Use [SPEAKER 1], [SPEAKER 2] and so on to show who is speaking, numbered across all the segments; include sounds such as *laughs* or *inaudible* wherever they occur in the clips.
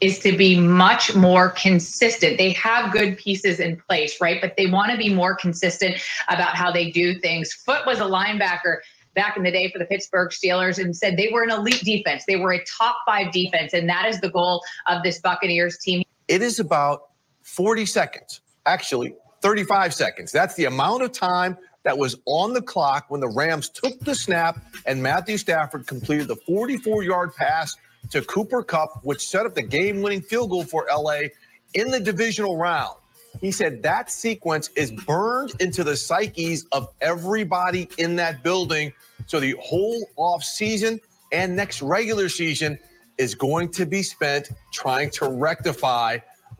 [SPEAKER 1] Is to be much more consistent. They have good pieces in place, right? But they want to be more consistent about how they do things. Foote was a linebacker back in the day for the Pittsburgh Steelers and said they were an elite defense. They were a top five defense. And that is the goal of this Buccaneers team.
[SPEAKER 2] It is about 40 seconds, actually 35 seconds. That's the amount of time that was on the clock when the Rams took the snap and Matthew Stafford completed the 44 yard pass to Cooper Kupp, which set up the game winning field goal for LA in the divisional round. He said that sequence is burned into the psyches of everybody in that building. So the whole off season and next regular season is going to be spent trying to rectify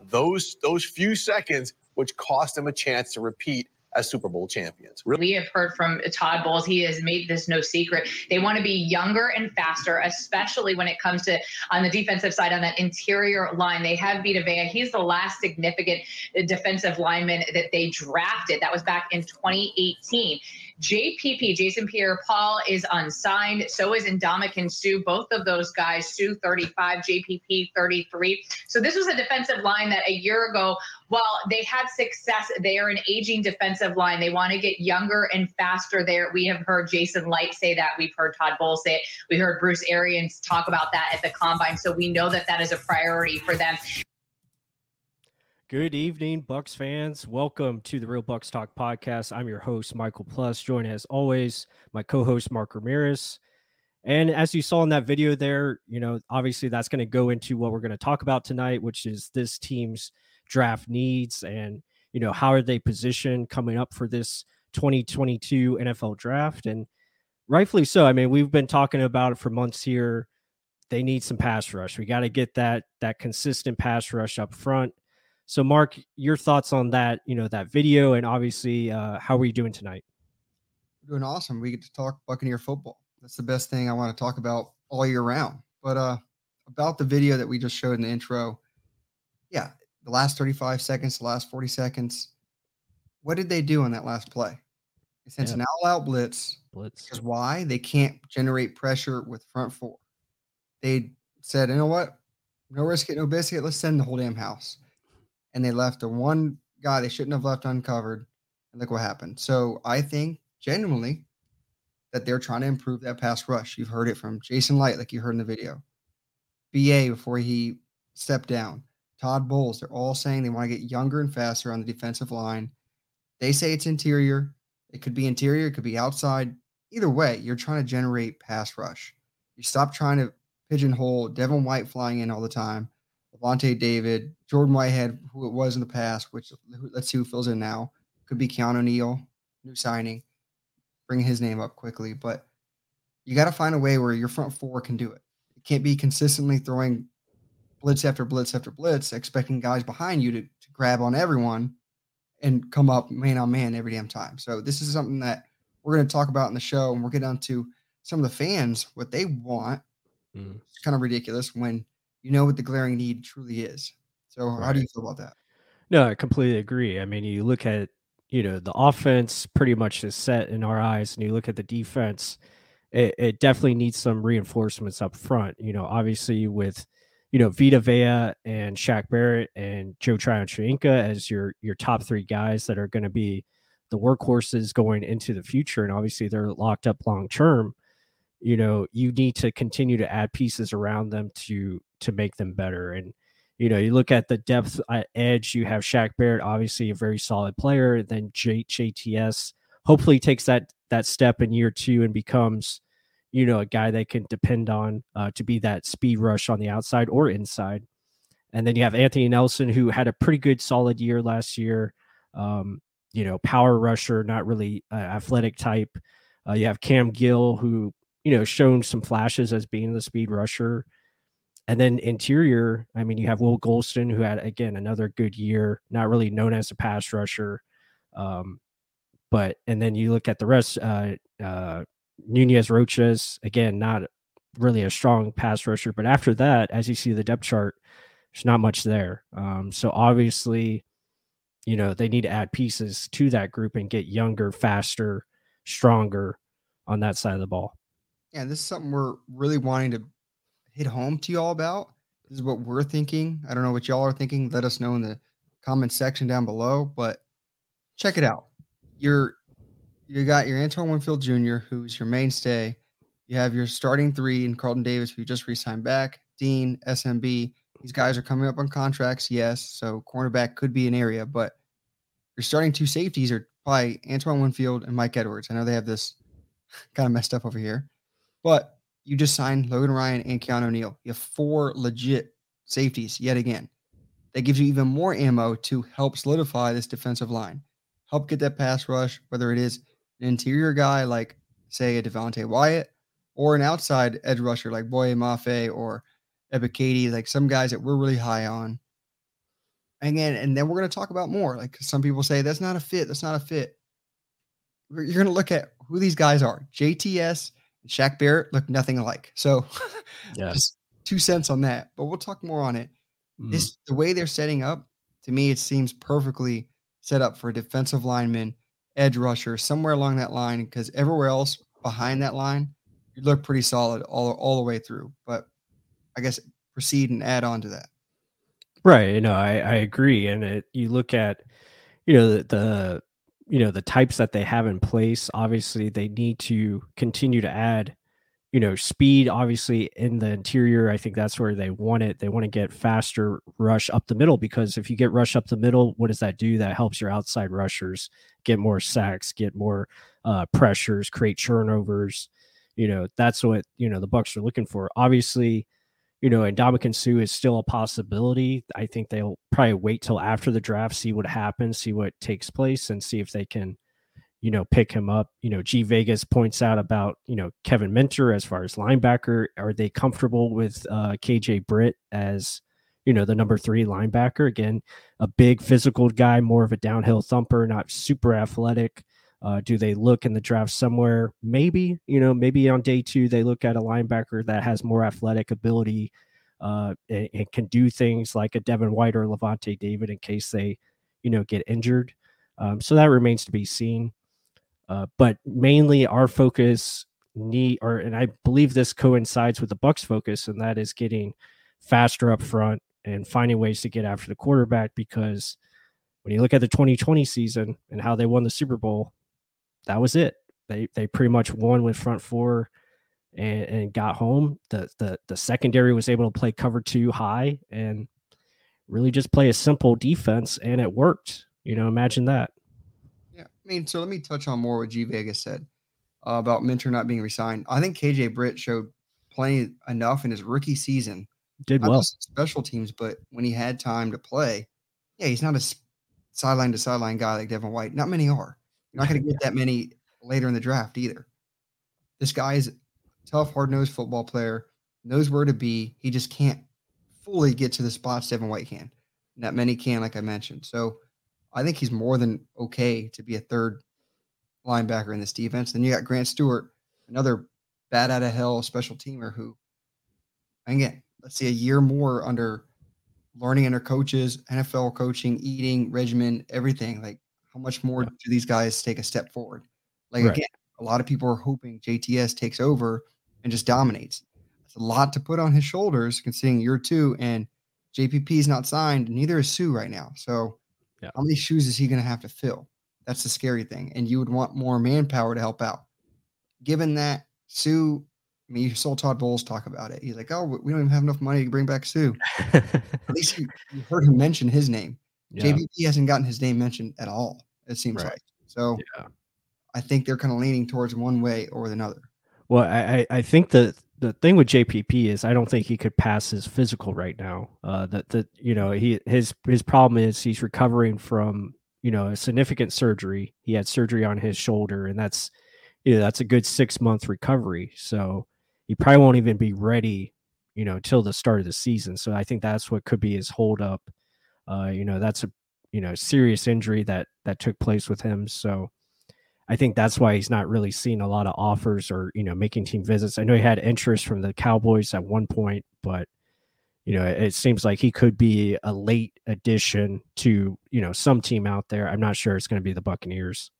[SPEAKER 2] those those few seconds which cost them a chance to repeat as Super Bowl champions.
[SPEAKER 1] We have heard from Todd Bowles. He has made this no secret. They want to be younger and faster, especially when it comes to on the defensive side on that interior line. They have Vita Vea. He's the last significant defensive lineman that they drafted. That was back in 2018. JPP, Jason Pierre Paul, is unsigned. So is Ndamukong Sue. Both of those guys, Sue 35, JPP 33. So this was a defensive line that a year ago, while they had success, they are an aging defensive line. They want to get younger and faster there. We have heard Jason Licht say that. We've heard Todd Bowles say it. We heard Bruce Arians talk about that at the combine. So we know that that is a priority for them.
[SPEAKER 3] Good evening, Bucs fans. Welcome to the Real Bucs Talk podcast. I'm your host, Michael Plus. Joined as always, my co-host Mark Ramirez. And as you saw in that video there, you know, obviously that's going to go into what we're going to talk about tonight, which is this team's draft needs and, you know, how are they positioned coming up for this 2022 NFL draft? And rightfully so. I mean, we've been talking about it for months here. They need some pass rush. We got to get that that consistent pass rush up front. So, Mark, your thoughts on that? You know that video, and obviously, uh, how are you doing tonight?
[SPEAKER 4] Doing awesome. We get to talk Buccaneer football. That's the best thing I want to talk about all year round. But uh, about the video that we just showed in the intro, yeah, the last 35 seconds, the last 40 seconds. What did they do on that last play? They sent
[SPEAKER 3] Yeah.
[SPEAKER 4] an all-out blitz.
[SPEAKER 3] Blitz.
[SPEAKER 4] Because why? They can't generate pressure with front four. They said, you know what? No risk it, no biscuit. Let's send the whole damn house. And they left the one guy they shouldn't have left uncovered. And look what happened. So I think genuinely that they're trying to improve that pass rush. You've heard it from Jason Licht, like you heard in the video. BA before he stepped down. Todd Bowles. They're all saying they want to get younger and faster on the defensive line. They say it's interior. It could be interior, it could be outside. Either way, you're trying to generate pass rush. You stop trying to pigeonhole Devin White flying in all the time, Lavonte David, Jordan Whitehead, who it was in the past, which let's see who fills in now. Could be Keanu Neal, new signing. Bring his name up quickly, but you got to find a way where your front four can do it. It can't be consistently throwing blitz after blitz after blitz, expecting guys behind you to, to grab on everyone and come up man on man every damn time. So this is something that we're going to talk about in the show, and we're getting down to some of the fans what they want.
[SPEAKER 3] Mhm.
[SPEAKER 4] It's kind of ridiculous when you know what the glaring need truly is. So how do you feel about that?
[SPEAKER 3] No, I completely agree. I mean, you look at you know the offense pretty much is set in our eyes, and you look at the defense. It, it definitely needs some reinforcements up front. You know, obviously with you know Vita Vea and Shaq Barrett and Joe Tryon as your your top three guys that are going to be the workhorses going into the future, and obviously they're locked up long term. You know, you need to continue to add pieces around them to to make them better. And you know, you look at the depth at edge, you have Shaq Barrett, obviously a very solid player. Then J- JTS hopefully takes that that step in year two and becomes, you know, a guy they can depend on uh, to be that speed rush on the outside or inside. And then you have Anthony Nelson, who had a pretty good solid year last year. Um, you know, power rusher, not really uh, athletic type. Uh, you have Cam Gill, who you know shown some flashes as being the speed rusher. And then interior, I mean, you have Will Gholston, who had again another good year, not really known as a pass rusher. Um, but and then you look at the rest, uh, uh, Nunez Roches, again, not really a strong pass rusher. But after that, as you see the depth chart, there's not much there. Um, so obviously, you know, they need to add pieces to that group and get younger, faster, stronger on that side of the ball.
[SPEAKER 4] Yeah, this is something we're really wanting to hit home to y'all about. This is what we're thinking. I don't know what y'all are thinking. Let us know in the comment section down below. But check it out. You're you got your Antoine Winfield Jr., who's your mainstay. You have your starting three in Carlton Davis, who just re-signed back, Dean, SMB. These guys are coming up on contracts, yes. So cornerback could be an area, but your starting two safeties are probably Antoine Winfield and Mike Edwards. I know they have this *laughs* kind of messed up over here, but you just signed Logan Ryan and Keanu Neal. You have four legit safeties yet again. That gives you even more ammo to help solidify this defensive line, help get that pass rush, whether it is an interior guy like, say, a Devonte Wyatt, or an outside edge rusher like Boye Mafe or Ebiketie, like some guys that we're really high on. Again, and then we're going to talk about more. Like some people say, that's not a fit. That's not a fit. You're going to look at who these guys are. JTS and Shaq Barrett look nothing alike. So, *laughs*
[SPEAKER 3] yes,
[SPEAKER 4] two cents on that. But we'll talk more on it. Mm. This the way they're setting up. To me, it seems perfectly set up for a defensive lineman, edge rusher, somewhere along that line. Because everywhere else behind that line, you look pretty solid all all the way through. But I guess proceed and add on to that.
[SPEAKER 3] Right. You know, I, I agree. And it, you look at, you know, the, the, you know, the types that they have in place. Obviously, they need to continue to add, you know, speed. Obviously, in the interior, I think that's where they want it. They want to get faster rush up the middle because if you get rush up the middle, what does that do? That helps your outside rushers get more sacks, get more uh, pressures, create turnovers. You know, that's what you know the Bucs are looking for. Obviously, you know, and Ndamukong Sue is still a possibility. I think they'll probably wait till after the draft, see what happens, see what takes place, and see if they can, you know, pick him up. You know, G Vegas points out about, you know, Kevin Minter as far as linebacker. Are they comfortable with uh, KJ Britt as, you know, the number three linebacker? Again, a big physical guy, more of a downhill thumper, not super athletic. Uh, do they look in the draft somewhere? Maybe, you know, maybe on day two, they look at a linebacker that has more athletic ability uh, and, and, can do things like a Devin White or Lavonte David in case they, you know, get injured. Um, so that remains to be seen. Uh, but mainly our focus need or and I believe this coincides with the Bucs focus, and that is getting faster up front and finding ways to get after the quarterback because when you look at the 2020 season and how they won the Super Bowl, that was it. They they pretty much won with front four and, and got home. The the the secondary was able to play cover two high and really just play a simple defense, and it worked. You know, imagine that.
[SPEAKER 4] Yeah, I mean, so let me touch on more what G Vegas said uh, about Minter not being resigned. I think KJ Britt showed plenty enough in his rookie season.
[SPEAKER 3] Did well
[SPEAKER 4] special teams, but when he had time to play, yeah, he's not a sideline to sideline guy like Devin White. Not many are. You're not going to get that many later in the draft either. This guy is a tough, hard nosed football player, knows where to be. He just can't fully get to the spots Devin White can. Not many can, like I mentioned. So I think he's more than okay to be a third linebacker in this defense. Then you got Grant Stuard, another bad out of hell special teamer who, again, let's see a year more under learning under coaches, NFL coaching, eating regimen, everything. Like how much more do these guys take a step forward? Like right. again, a lot of people are hoping JTS takes over and just dominates. It's a lot to put on his shoulders considering year two and JPP is not signed. Neither is Sue right now. So yeah. how many shoes is he going to have to fill? That's the scary thing. And you would want more manpower to help out. Given that Sue, I mean, you saw Todd Bowles talk about it. He's like, "Oh, we don't even have enough money to bring back Sue." *laughs* at least you, you, heard him mention his name. Yeah. JPP hasn't gotten his name mentioned at all. It seems right. like so. Yeah. I think they're kind of leaning towards one way or another.
[SPEAKER 3] Well, I I think the the thing with JPP is I don't think he could pass his physical right now. Uh, that that you know he his his problem is he's recovering from you know a significant surgery. He had surgery on his shoulder, and that's you know that's a good six month recovery. So he probably won't even be ready, you know, till the start of the season. So I think that's what could be his holdup. Uh, you know, that's a you know serious injury that that took place with him. So I think that's why he's not really seeing a lot of offers or you know making team visits. I know he had interest from the Cowboys at one point, but you know it, seems like he could be a late addition to you know some team out there. I'm not sure it's going to be the Buccaneers.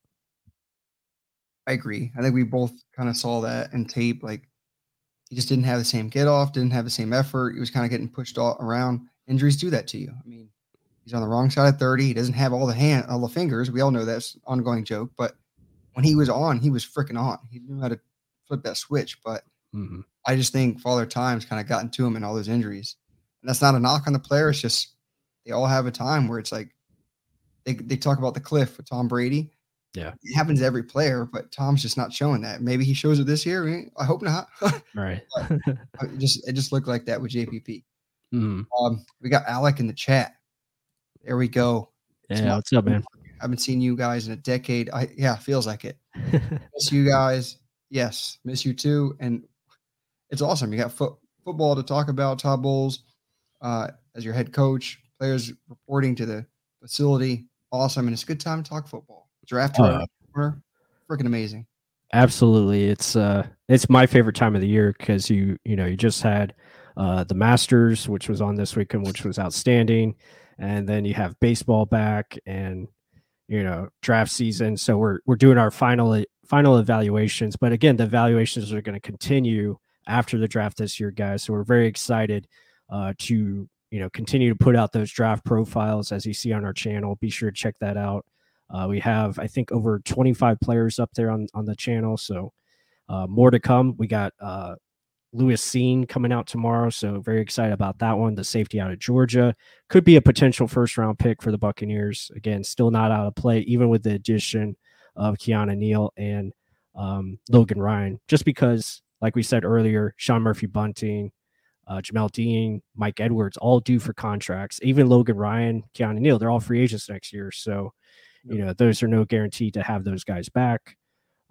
[SPEAKER 4] I agree. I think we both kind of saw that in tape. Like he just didn't have the same get off, didn't have the same effort. He was kind of getting pushed all around. Injuries do that to you. I mean, he's on the wrong side of 30. He doesn't have all the hand, all the fingers. We all know that's ongoing joke, but when he was on, he was freaking on. He knew how to flip that switch. But mm-hmm. I just think Father Time's kind of gotten to him in all those injuries. And that's not a knock on the player. It's just they all have a time where it's like they, they talk about the cliff with Tom Brady.
[SPEAKER 3] Yeah.
[SPEAKER 4] It happens to every player, but Tom's just not showing that. Maybe he shows it this year. I hope not. *laughs*
[SPEAKER 3] right.
[SPEAKER 4] it just it just looked like that with JPP. *laughs* Mm. Um, we got Alec in the chat. There we go.
[SPEAKER 3] Yeah, what's up, man?
[SPEAKER 4] I haven't seen you guys in a decade. I yeah, feels like it. *laughs* miss you guys. Yes, miss you too. And it's awesome. You got foot, football to talk about. Todd Bowles uh, as your head coach, players reporting to the facility. Awesome, and it's a good time to talk football. Draft uh, freaking amazing.
[SPEAKER 3] Absolutely, it's uh, it's my favorite time of the year because you you know you just had uh, the Masters, which was on this weekend, which was outstanding, and then you have baseball back and you know draft season. So we're we're doing our final final evaluations. But again the evaluations are going to continue after the draft this year guys. So we're very excited uh, to you know continue to put out those draft profiles as you see on our channel. Be sure to check that out. Uh, we have i think over 25 players up there on on the channel. So uh, more to come. We got uh, Lewis Cine coming out tomorrow. So very excited about that one. The safety out of Georgia could be a potential first round pick for the Buccaneers. Again, still not out of play, even with the addition of Keanu Neal and um, Logan Ryan, just because, like we said earlier, Sean Murphy Bunting, uh, Jamel Dean, Mike Edwards, all due for contracts. Even Logan Ryan, Keanu Neal, they're all free agents next year. So, you know, those are no guarantee to have those guys back.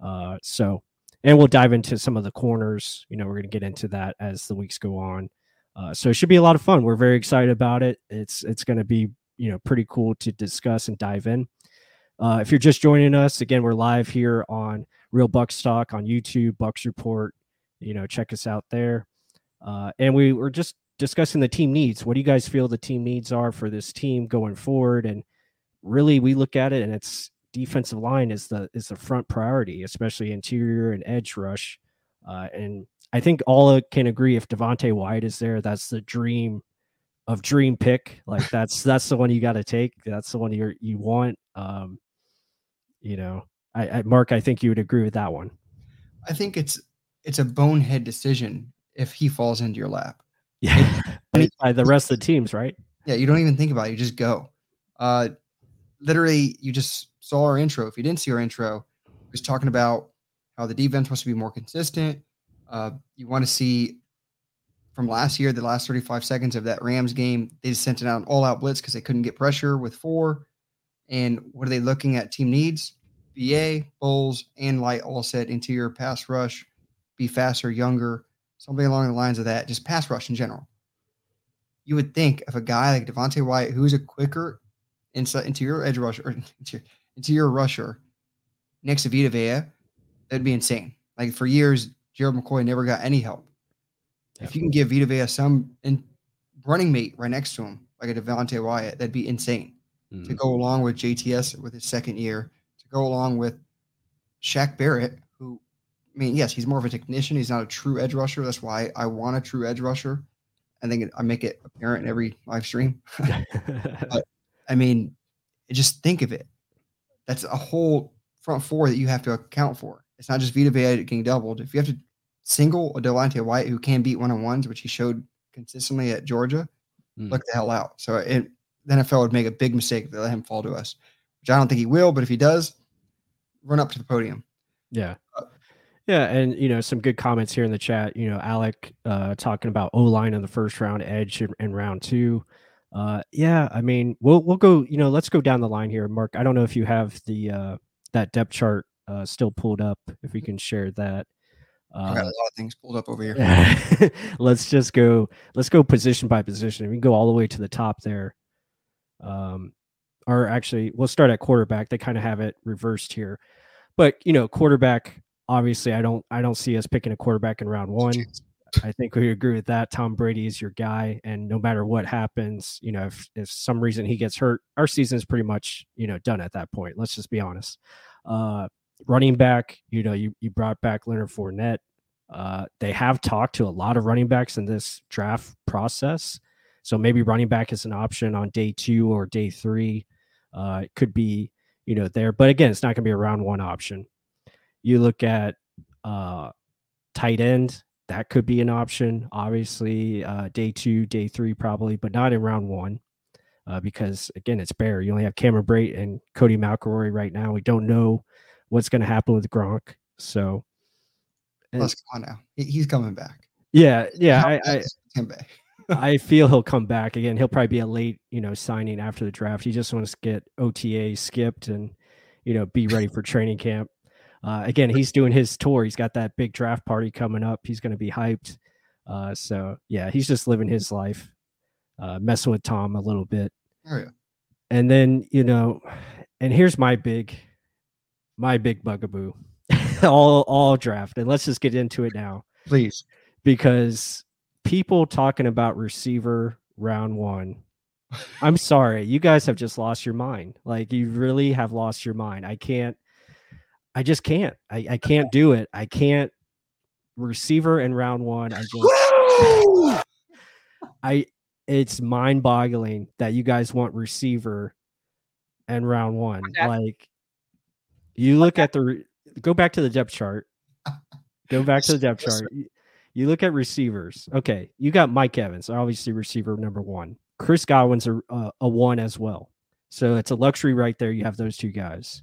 [SPEAKER 3] Uh, so and we'll dive into some of the corners. You know, we're going to get into that as the weeks go on. Uh, so it should be a lot of fun. We're very excited about it. It's it's going to be you know pretty cool to discuss and dive in. Uh, if you're just joining us, again, we're live here on Real Bucs Talk on YouTube, Bucs Report. You know, check us out there. Uh, and we were just discussing the team needs. What do you guys feel the team needs are for this team going forward? And really, we look at it, and it's defensive line is the is the front priority, especially interior and edge rush. Uh, and I think all can agree if Devonte Wyatt is there, that's the dream of dream pick. Like *laughs* that's that's the one you got to take. That's the one you you want. Um, you know, I, I Mark, I think you would agree with that one.
[SPEAKER 4] I think it's it's a bonehead decision if he falls into your lap.
[SPEAKER 3] Yeah, *laughs* by the rest of the teams, right?
[SPEAKER 4] Yeah, you don't even think about it. You just go. Uh, literally, you just saw our intro, if you didn't see our intro, was talking about how the defense wants to be more consistent. Uh, you want to see from last year, the last 35 seconds of that Rams game, they just sent it out an all out blitz because they couldn't get pressure with four. And what are they looking at team needs? BA, Bowles, and Licht all said interior pass rush, be faster, younger, something along the lines of that, just pass rush in general. You would think of a guy like Devonte Wyatt, who's a quicker inside interior edge rusher, or *laughs* interior, into your rusher next to Vita Vea, that'd be insane. Like for years, Gerald McCoy never got any help. If you can give Vita Vea some in, running mate right next to him, like a Devonte Wyatt, that'd be insane mm-hmm. to go along with JTS with his second year, to go along with Shaq Barrett, who, I mean, yes, he's more of a technician. He's not a true edge rusher. That's why I want a true edge rusher. I think I make it apparent in every live stream. *laughs* but I mean, just think of it that's a whole front four that you have to account for. It's not just Vita Vea getting doubled. If you have to single Devonte Wyatt who can beat one on ones, which he showed consistently at Georgia,
[SPEAKER 3] Mm.
[SPEAKER 4] look the hell out. So it, the NFL would make a big mistake if they let him fall to us, which I don't think he will. But if he does, run up to the podium.
[SPEAKER 3] Yeah. Yeah, and you know some good comments here in the chat. You know, Alec uh, talking about O line in the first round, edge in, in round two. Uh, yeah, I mean, we'll we'll go. You know, let's go down the line here, Mark. I don't know if you have the uh, that depth chart uh, still pulled up. If we can share that.
[SPEAKER 4] I got a
[SPEAKER 3] Uh,
[SPEAKER 4] lot of things pulled up over here. *laughs*
[SPEAKER 3] let's just go. Let's go position by position. We can go all the way to the top there. Um, or actually, we'll start at quarterback. They kind of have it reversed here, but you know, quarterback. Obviously, I don't. I don't see us picking a quarterback in round one. I think we agree with that. Tom Brady is your guy, and no matter what happens, you know, if if some reason he gets hurt, our season is pretty much you know done at that point. Let's just be honest. Uh, running back, you know, you you brought back Leonard Fournette. Uh, they have talked to a lot of running backs in this draft process, so maybe running back is an option on day two or day three. Uh, it could be you know there, but again, it's not going to be a round one option. You look at uh, tight end that could be an option. Obviously, uh, day two, day three, probably, but not in round one, uh, because again, it's bare. You only have Cameron Brate and Codey McElroy right now. We don't know what's going to happen with Gronk. So,
[SPEAKER 4] Let's go on now. He's coming back.
[SPEAKER 3] yeah, yeah, I, I,
[SPEAKER 4] Tim Bay? *laughs*
[SPEAKER 3] I feel he'll come back again. He'll probably be a late, you know, signing after the draft. He just wants to get OTA skipped and, you know, be ready for training camp. Uh, again, he's doing his tour. He's got that big draft party coming up. He's going to be hyped. Uh, so yeah, he's just living his life, uh, messing with Tom a little bit.
[SPEAKER 4] Oh, yeah.
[SPEAKER 3] And then, you know, and here's my big, my big bugaboo, *laughs* all, all draft. And let's just get into it now
[SPEAKER 4] Please.
[SPEAKER 3] because people talking about receiver round one. I'm sorry, you guys have just lost your mind. Like you really have lost your mind. I can't. I just can't. I, I can't do it. I can't receiver in round one. I just *laughs* I it's mind boggling that you guys want receiver and round one. Like you look at the go back to the depth chart. Go back to the depth chart. You, you look at receivers. Okay, you got Mike Evans, obviously receiver number one. Chris Godwin's a, a, a one as well. So it's a luxury right there. You have those two guys.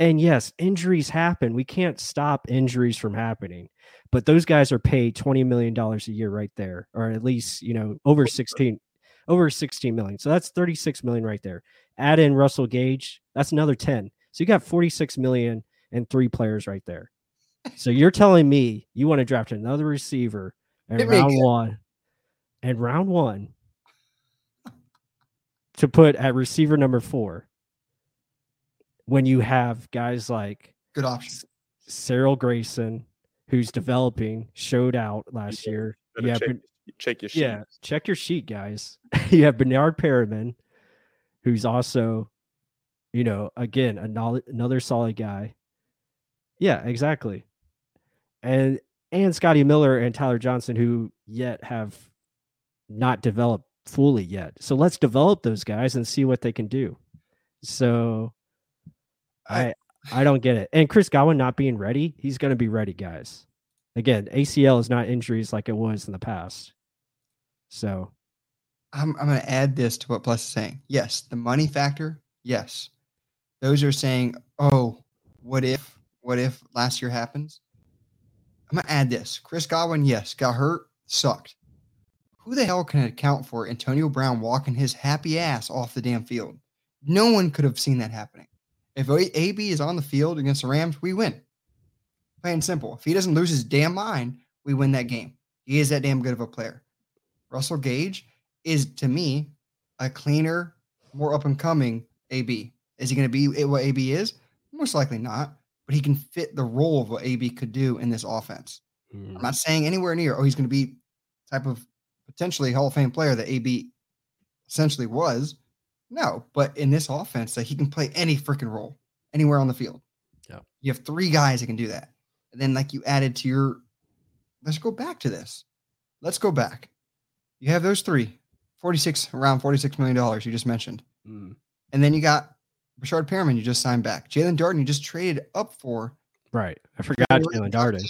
[SPEAKER 3] And yes, injuries happen. We can't stop injuries from happening. But those guys are paid $20 million a year right there, or at least, you know, over 16, over 16 million. So that's 36 million right there. Add in Russell Gage, that's another 10. So you got 46 million and three players right there. So *laughs* you're telling me you want to draft another receiver in
[SPEAKER 4] Hit
[SPEAKER 3] round one and round one to put at receiver number four when you have guys like
[SPEAKER 4] Good options,
[SPEAKER 3] Cyril Grayson, who's developing, showed out last
[SPEAKER 2] Yeah,
[SPEAKER 3] year.
[SPEAKER 2] Better
[SPEAKER 3] Yeah,
[SPEAKER 2] check,
[SPEAKER 3] Ben-
[SPEAKER 2] check your sheet.
[SPEAKER 3] yeah, check your sheet, guys. *laughs* you have Bernard Perriman, who's also, you know, again, another another solid guy. Yeah, exactly. And and Scotty Miller and Tyler Johnson, who yet have not developed fully yet. So let's develop those guys and see what they can do. So I I don't get it. And Chris Godwin not being ready, he's going to be ready, guys. Again, ACL is not injuries like it was in the past. So
[SPEAKER 4] I'm, I'm going to add this to what Plus is saying. Yes, the money factor. Yes. Those are saying, oh, what if, what if last year happens? I'm going to add this. Chris Godwin, yes, got hurt, sucked. Who the hell can account for Antonio Brown walking his happy ass off the damn field? No one could have seen that happening. If AB is on the field against the Rams, we win. Plain and simple. If he doesn't lose his damn mind, we win that game. He is that damn good of a player. Russell Gage is to me a cleaner, more up and coming AB. Is he going to be what AB is? Most likely not, but he can fit the role of what AB could do in this offense.
[SPEAKER 3] mm,
[SPEAKER 4] I'm not saying anywhere near, oh, he's going to be type of potentially Hall of Fame player that AB essentially was. No, but in this offense, that he can play any freaking role anywhere on the field.
[SPEAKER 3] Yeah.
[SPEAKER 4] You have three guys that can do that. And then, like you added to your, let's go back to this. Let's go back. You have those three, 46, around $46 million you just mentioned.
[SPEAKER 3] mm,
[SPEAKER 4] And then you got Breshad Perriman, you just signed back. Jaelon Darden, you just traded up for.
[SPEAKER 3] right. I forgot Jaelon Darden.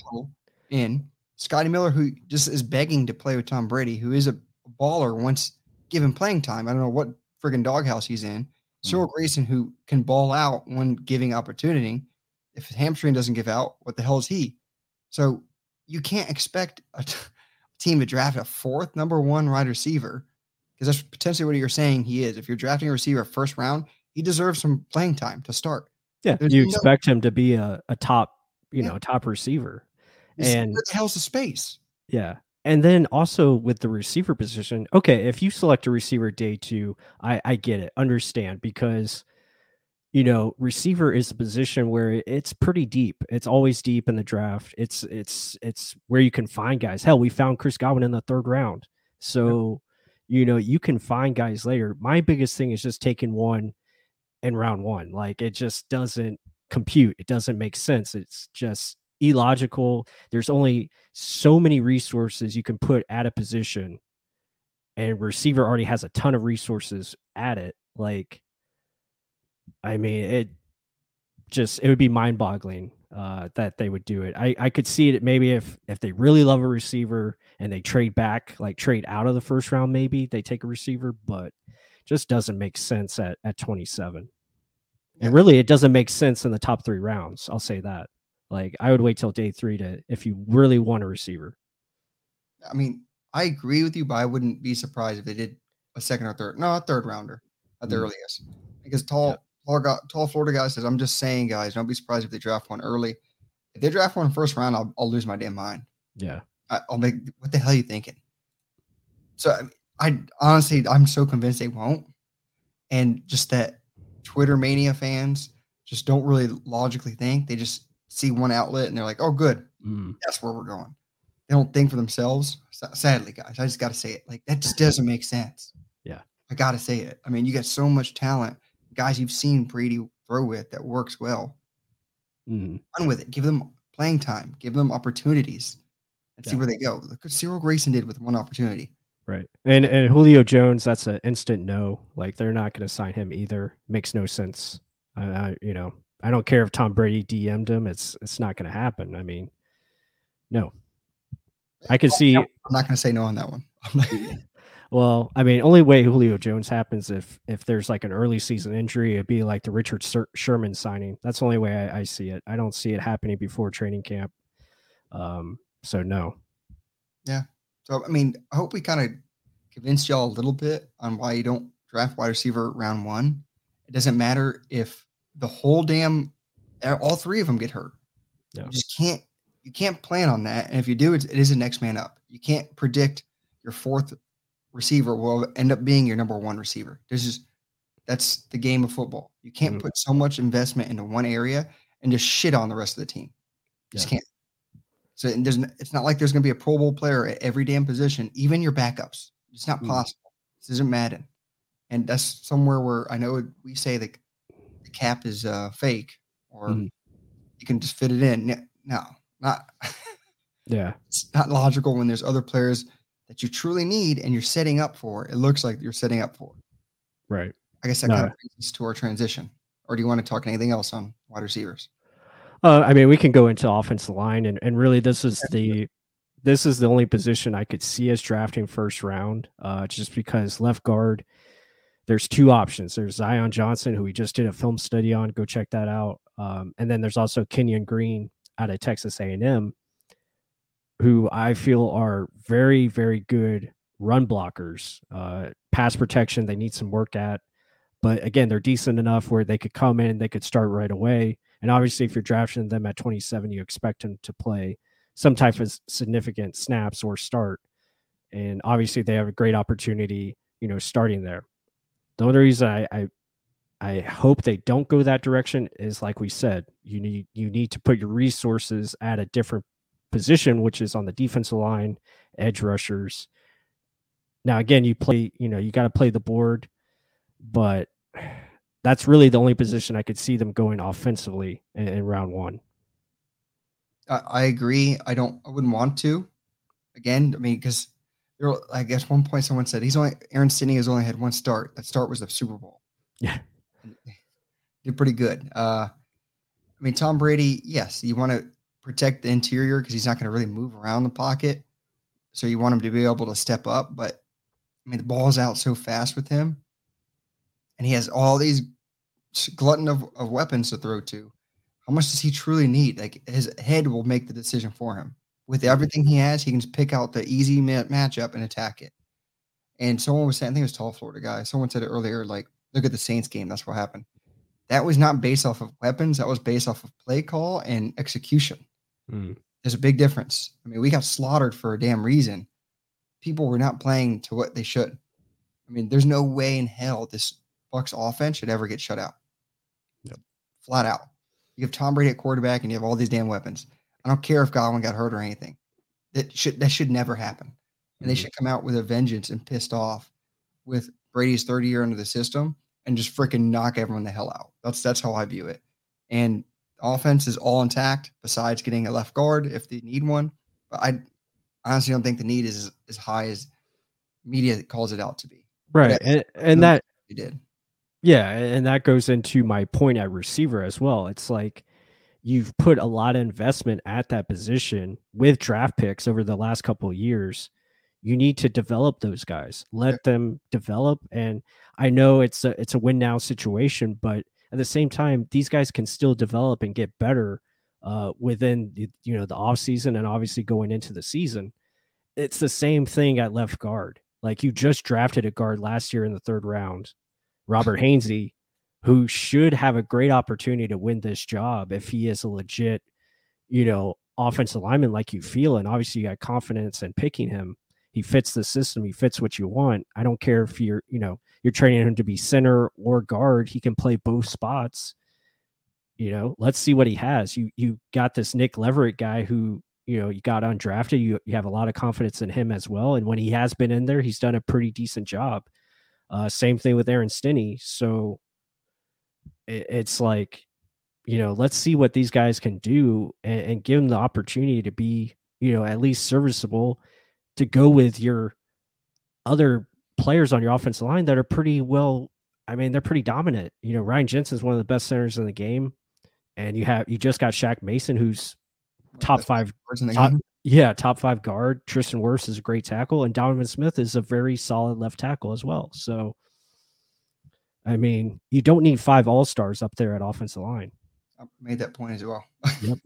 [SPEAKER 4] In Scotty Miller, who just is begging to play with Tom Brady, who is a baller once given playing time. I don't know what friggin' doghouse he's in. Cyril
[SPEAKER 3] Mm.
[SPEAKER 4] Grayson, who can ball out when giving opportunity. If his hamstring doesn't give out, what the hell is he? So you can't expect a t- *laughs* team to draft a fourth number one wide receiver because that's potentially what you're saying he is. If you're drafting a receiver first round, he deserves some playing time to start.
[SPEAKER 3] Yeah,
[SPEAKER 4] There's
[SPEAKER 3] you
[SPEAKER 4] no-
[SPEAKER 3] expect him to be a, a top, you
[SPEAKER 4] Yeah.
[SPEAKER 3] know, top receiver. And-
[SPEAKER 4] where the hell's the space?
[SPEAKER 3] Yeah. And then also with the receiver position, okay, if you select a receiver day two, I, I get it, understand because you know, receiver is a position where it's pretty deep. It's always deep in the draft. It's it's it's where you can find guys. Hell, we found Chris Godwin in the third round. So, you know, you can find guys later. My biggest thing is just taking one in round one. Like it just doesn't compute. It doesn't make sense. It's just illogical. There's only so many resources you can put at a position, and receiver already has a ton of resources at it. Like, I mean, it just it would be mind boggling uh, that they would do it. I I could see it maybe if if they really love a receiver and they trade back, like trade out of the first round, maybe they take a receiver, but just doesn't make sense at at 27.
[SPEAKER 4] Yeah.
[SPEAKER 3] And really, it doesn't make sense in the top three rounds. I'll say that. Like, I would wait till day three to if you really want a receiver.
[SPEAKER 4] I mean, I agree with you, but I wouldn't be surprised if they did a second or third, no, a third rounder at the
[SPEAKER 3] Mm.
[SPEAKER 4] earliest. Because tall, tall, guy, tall Florida guy says, "I'm just saying, guys, don't be surprised if they draft one early. If they draft one first round, I'll, I'll lose my damn mind.
[SPEAKER 3] Yeah.
[SPEAKER 4] I, I'll make what the hell are you thinking?" So I, I honestly, I'm so convinced they won't, and just that Twitter mania fans just don't really logically think. They just see one outlet and they're like, "Oh, good,
[SPEAKER 3] Mm.
[SPEAKER 4] that's where we're going. They don't think for themselves. Sadly, guys, I just got to say it. Like that just doesn't make sense.
[SPEAKER 3] Yeah.
[SPEAKER 4] I got to say it. I mean, you got so much talent, guys you've seen Brady throw with that works well.
[SPEAKER 3] Mm.
[SPEAKER 4] Run with it. Give them playing time. Give them opportunities, and see where they go. Look what Cyril Grayson did with one opportunity.
[SPEAKER 3] Right. And and Julio Jones, that's an instant no. Like they're not going to sign him either. Makes no sense. I, I you know I don't care if Tom Brady DM'd him. It's it's not going to happen. I mean, no. I can see.
[SPEAKER 4] I'm not going to say no on that one. *laughs*
[SPEAKER 3] Well, I mean, only way Julio Jones happens if if there's like an early season injury, it'd be like the Richard Sher- Sherman signing. That's the only way I, I see it. I don't see it happening before training camp. Um. So no. Yeah.
[SPEAKER 4] So I mean, I hope we kind of convinced y'all a little bit on why you don't draft wide receiver round one. It doesn't matter if the whole damn all three of them get hurt.
[SPEAKER 3] Yeah.
[SPEAKER 4] You just can't you can't plan on that. And if you do, it's, it is a next man up. You can't predict your fourth receiver will end up being your number one receiver. There's just that's the game of football. You can't
[SPEAKER 3] Mhm.
[SPEAKER 4] put so much investment into one area and just shit on the rest of the team. You just
[SPEAKER 3] Yeah.
[SPEAKER 4] can't. So there's it's not like there's going to be a Pro Bowl player at every damn position, even your backups. It's not
[SPEAKER 3] Mm.
[SPEAKER 4] possible. This isn't Madden, and that's somewhere where I know we say that the cap is uh, fake or
[SPEAKER 3] Mhm.
[SPEAKER 4] you can just fit it in. No, not.
[SPEAKER 3] Yeah. *laughs*
[SPEAKER 4] it's not logical when there's other players that you truly need and you're setting up for. It looks like you're setting up for.
[SPEAKER 3] Right.
[SPEAKER 4] I guess that
[SPEAKER 3] No.
[SPEAKER 4] kind of brings us to our transition. Or do you want to talk anything else on wide receivers?
[SPEAKER 3] Uh, I mean, we can go into offensive line, and, and really, this is the this is the only position I could see as drafting first round, uh, just because left guard. There's two options. There's Zion Johnson, who we just did a film study on. Go check that out. Um, and then there's also Kenyon Green out of Texas A&M, who I feel are very, very good run blockers. Uh, pass protection, they need some work at, but again, they're decent enough where they could come in, they could start right away. And obviously, if you're drafting them at 27, you expect them to play some type of significant snaps or start. And obviously, they have a great opportunity, you know, starting there. The only reason I, I I hope they don't go that direction is like we said, you need you need to put your resources at a different position, which is on the defensive line, edge rushers. Now, again, you play, you know, you got to play the board, but that's really the only position I could see them going offensively in, in round one.
[SPEAKER 4] I, I agree. I don't. I wouldn't want to. Again, I mean, because there. I guess one point someone said he's only Aaron Stinnie has only had one start. That start was the Super Bowl.
[SPEAKER 3] Yeah.
[SPEAKER 4] did pretty good. Uh, I mean, Tom Brady. Yes, you want to protect the interior because he's not going to really move around the pocket. So you want him to be able to step up. But I mean, the ball's out so fast with him, and he has all these glutton of, of weapons to throw to. How much does he truly need? Like his head will make the decision for him. With everything he has, he can just pick out the easy mat- matchup and attack it. And someone was saying, I think it was tall Florida guy. Someone said it earlier, like, look at the Saints game. That's what happened. That was not based off of weapons. That was based off of play call and execution.
[SPEAKER 3] Mm.
[SPEAKER 4] There's a big difference. I mean, we got slaughtered for a damn reason. People were not playing to what they should. I mean, there's no way in hell this Bucs offense should ever get shut out.
[SPEAKER 3] Yep.
[SPEAKER 4] Flat out. You have Tom Brady at quarterback and you have all these damn weapons. I don't care if Godwin got hurt or anything. That should that should never happen. And they
[SPEAKER 3] Mhm.
[SPEAKER 4] should come out with a vengeance and pissed off with Brady's 30 year under the system and just freaking knock everyone the hell out. That's that's how I view it. And offense is all intact, besides getting a left guard if they need one. But I honestly don't think the need is as high as media calls it out to be.
[SPEAKER 3] Right.
[SPEAKER 4] Yes.
[SPEAKER 3] And, and that
[SPEAKER 4] They did.
[SPEAKER 3] Yeah, and that goes into my point at receiver as well. It's like you've put a lot of investment at that position with draft picks over the last couple of years. You need to develop those guys. Let them develop and I know it's a it's a win now situation, but at the same time these guys can still develop and get better uh within the, you know the off season and obviously going into the season. It's the same thing at left guard. Like you just drafted a guard last year in the third round Robert *laughs* Hainsey, who should have a great opportunity to win this job if he is a legit, you know, offensive lineman like you feel. And obviously, you got confidence in picking him. He fits the system. He fits what you want. I don't care if you're, you know, you're training him to be center or guard. He can play both spots. You know, let's see what he has. You you got this Nick Leverett guy who you know you got undrafted. You you have a lot of confidence in him as well. And when he has been in there, he's done a pretty decent job. Uh, same thing with Aaron Stinnie. So it's like, you know, let's see what these guys can do and, and give them the opportunity to be, you know, at least serviceable to go with your other players on your offensive line that are pretty well. I mean, they're pretty dominant. You know, Ryan Jensen's one of the best centers in the game, and you have you just got Shaq Mason, who's top five top- yeah, top five guard. Tristan Wirfs is a great tackle, and Donovan Smith is a very solid left tackle as well. So, I mean, you don't need five all stars up there at offensive line.
[SPEAKER 4] I made that point as well.
[SPEAKER 3] Yep.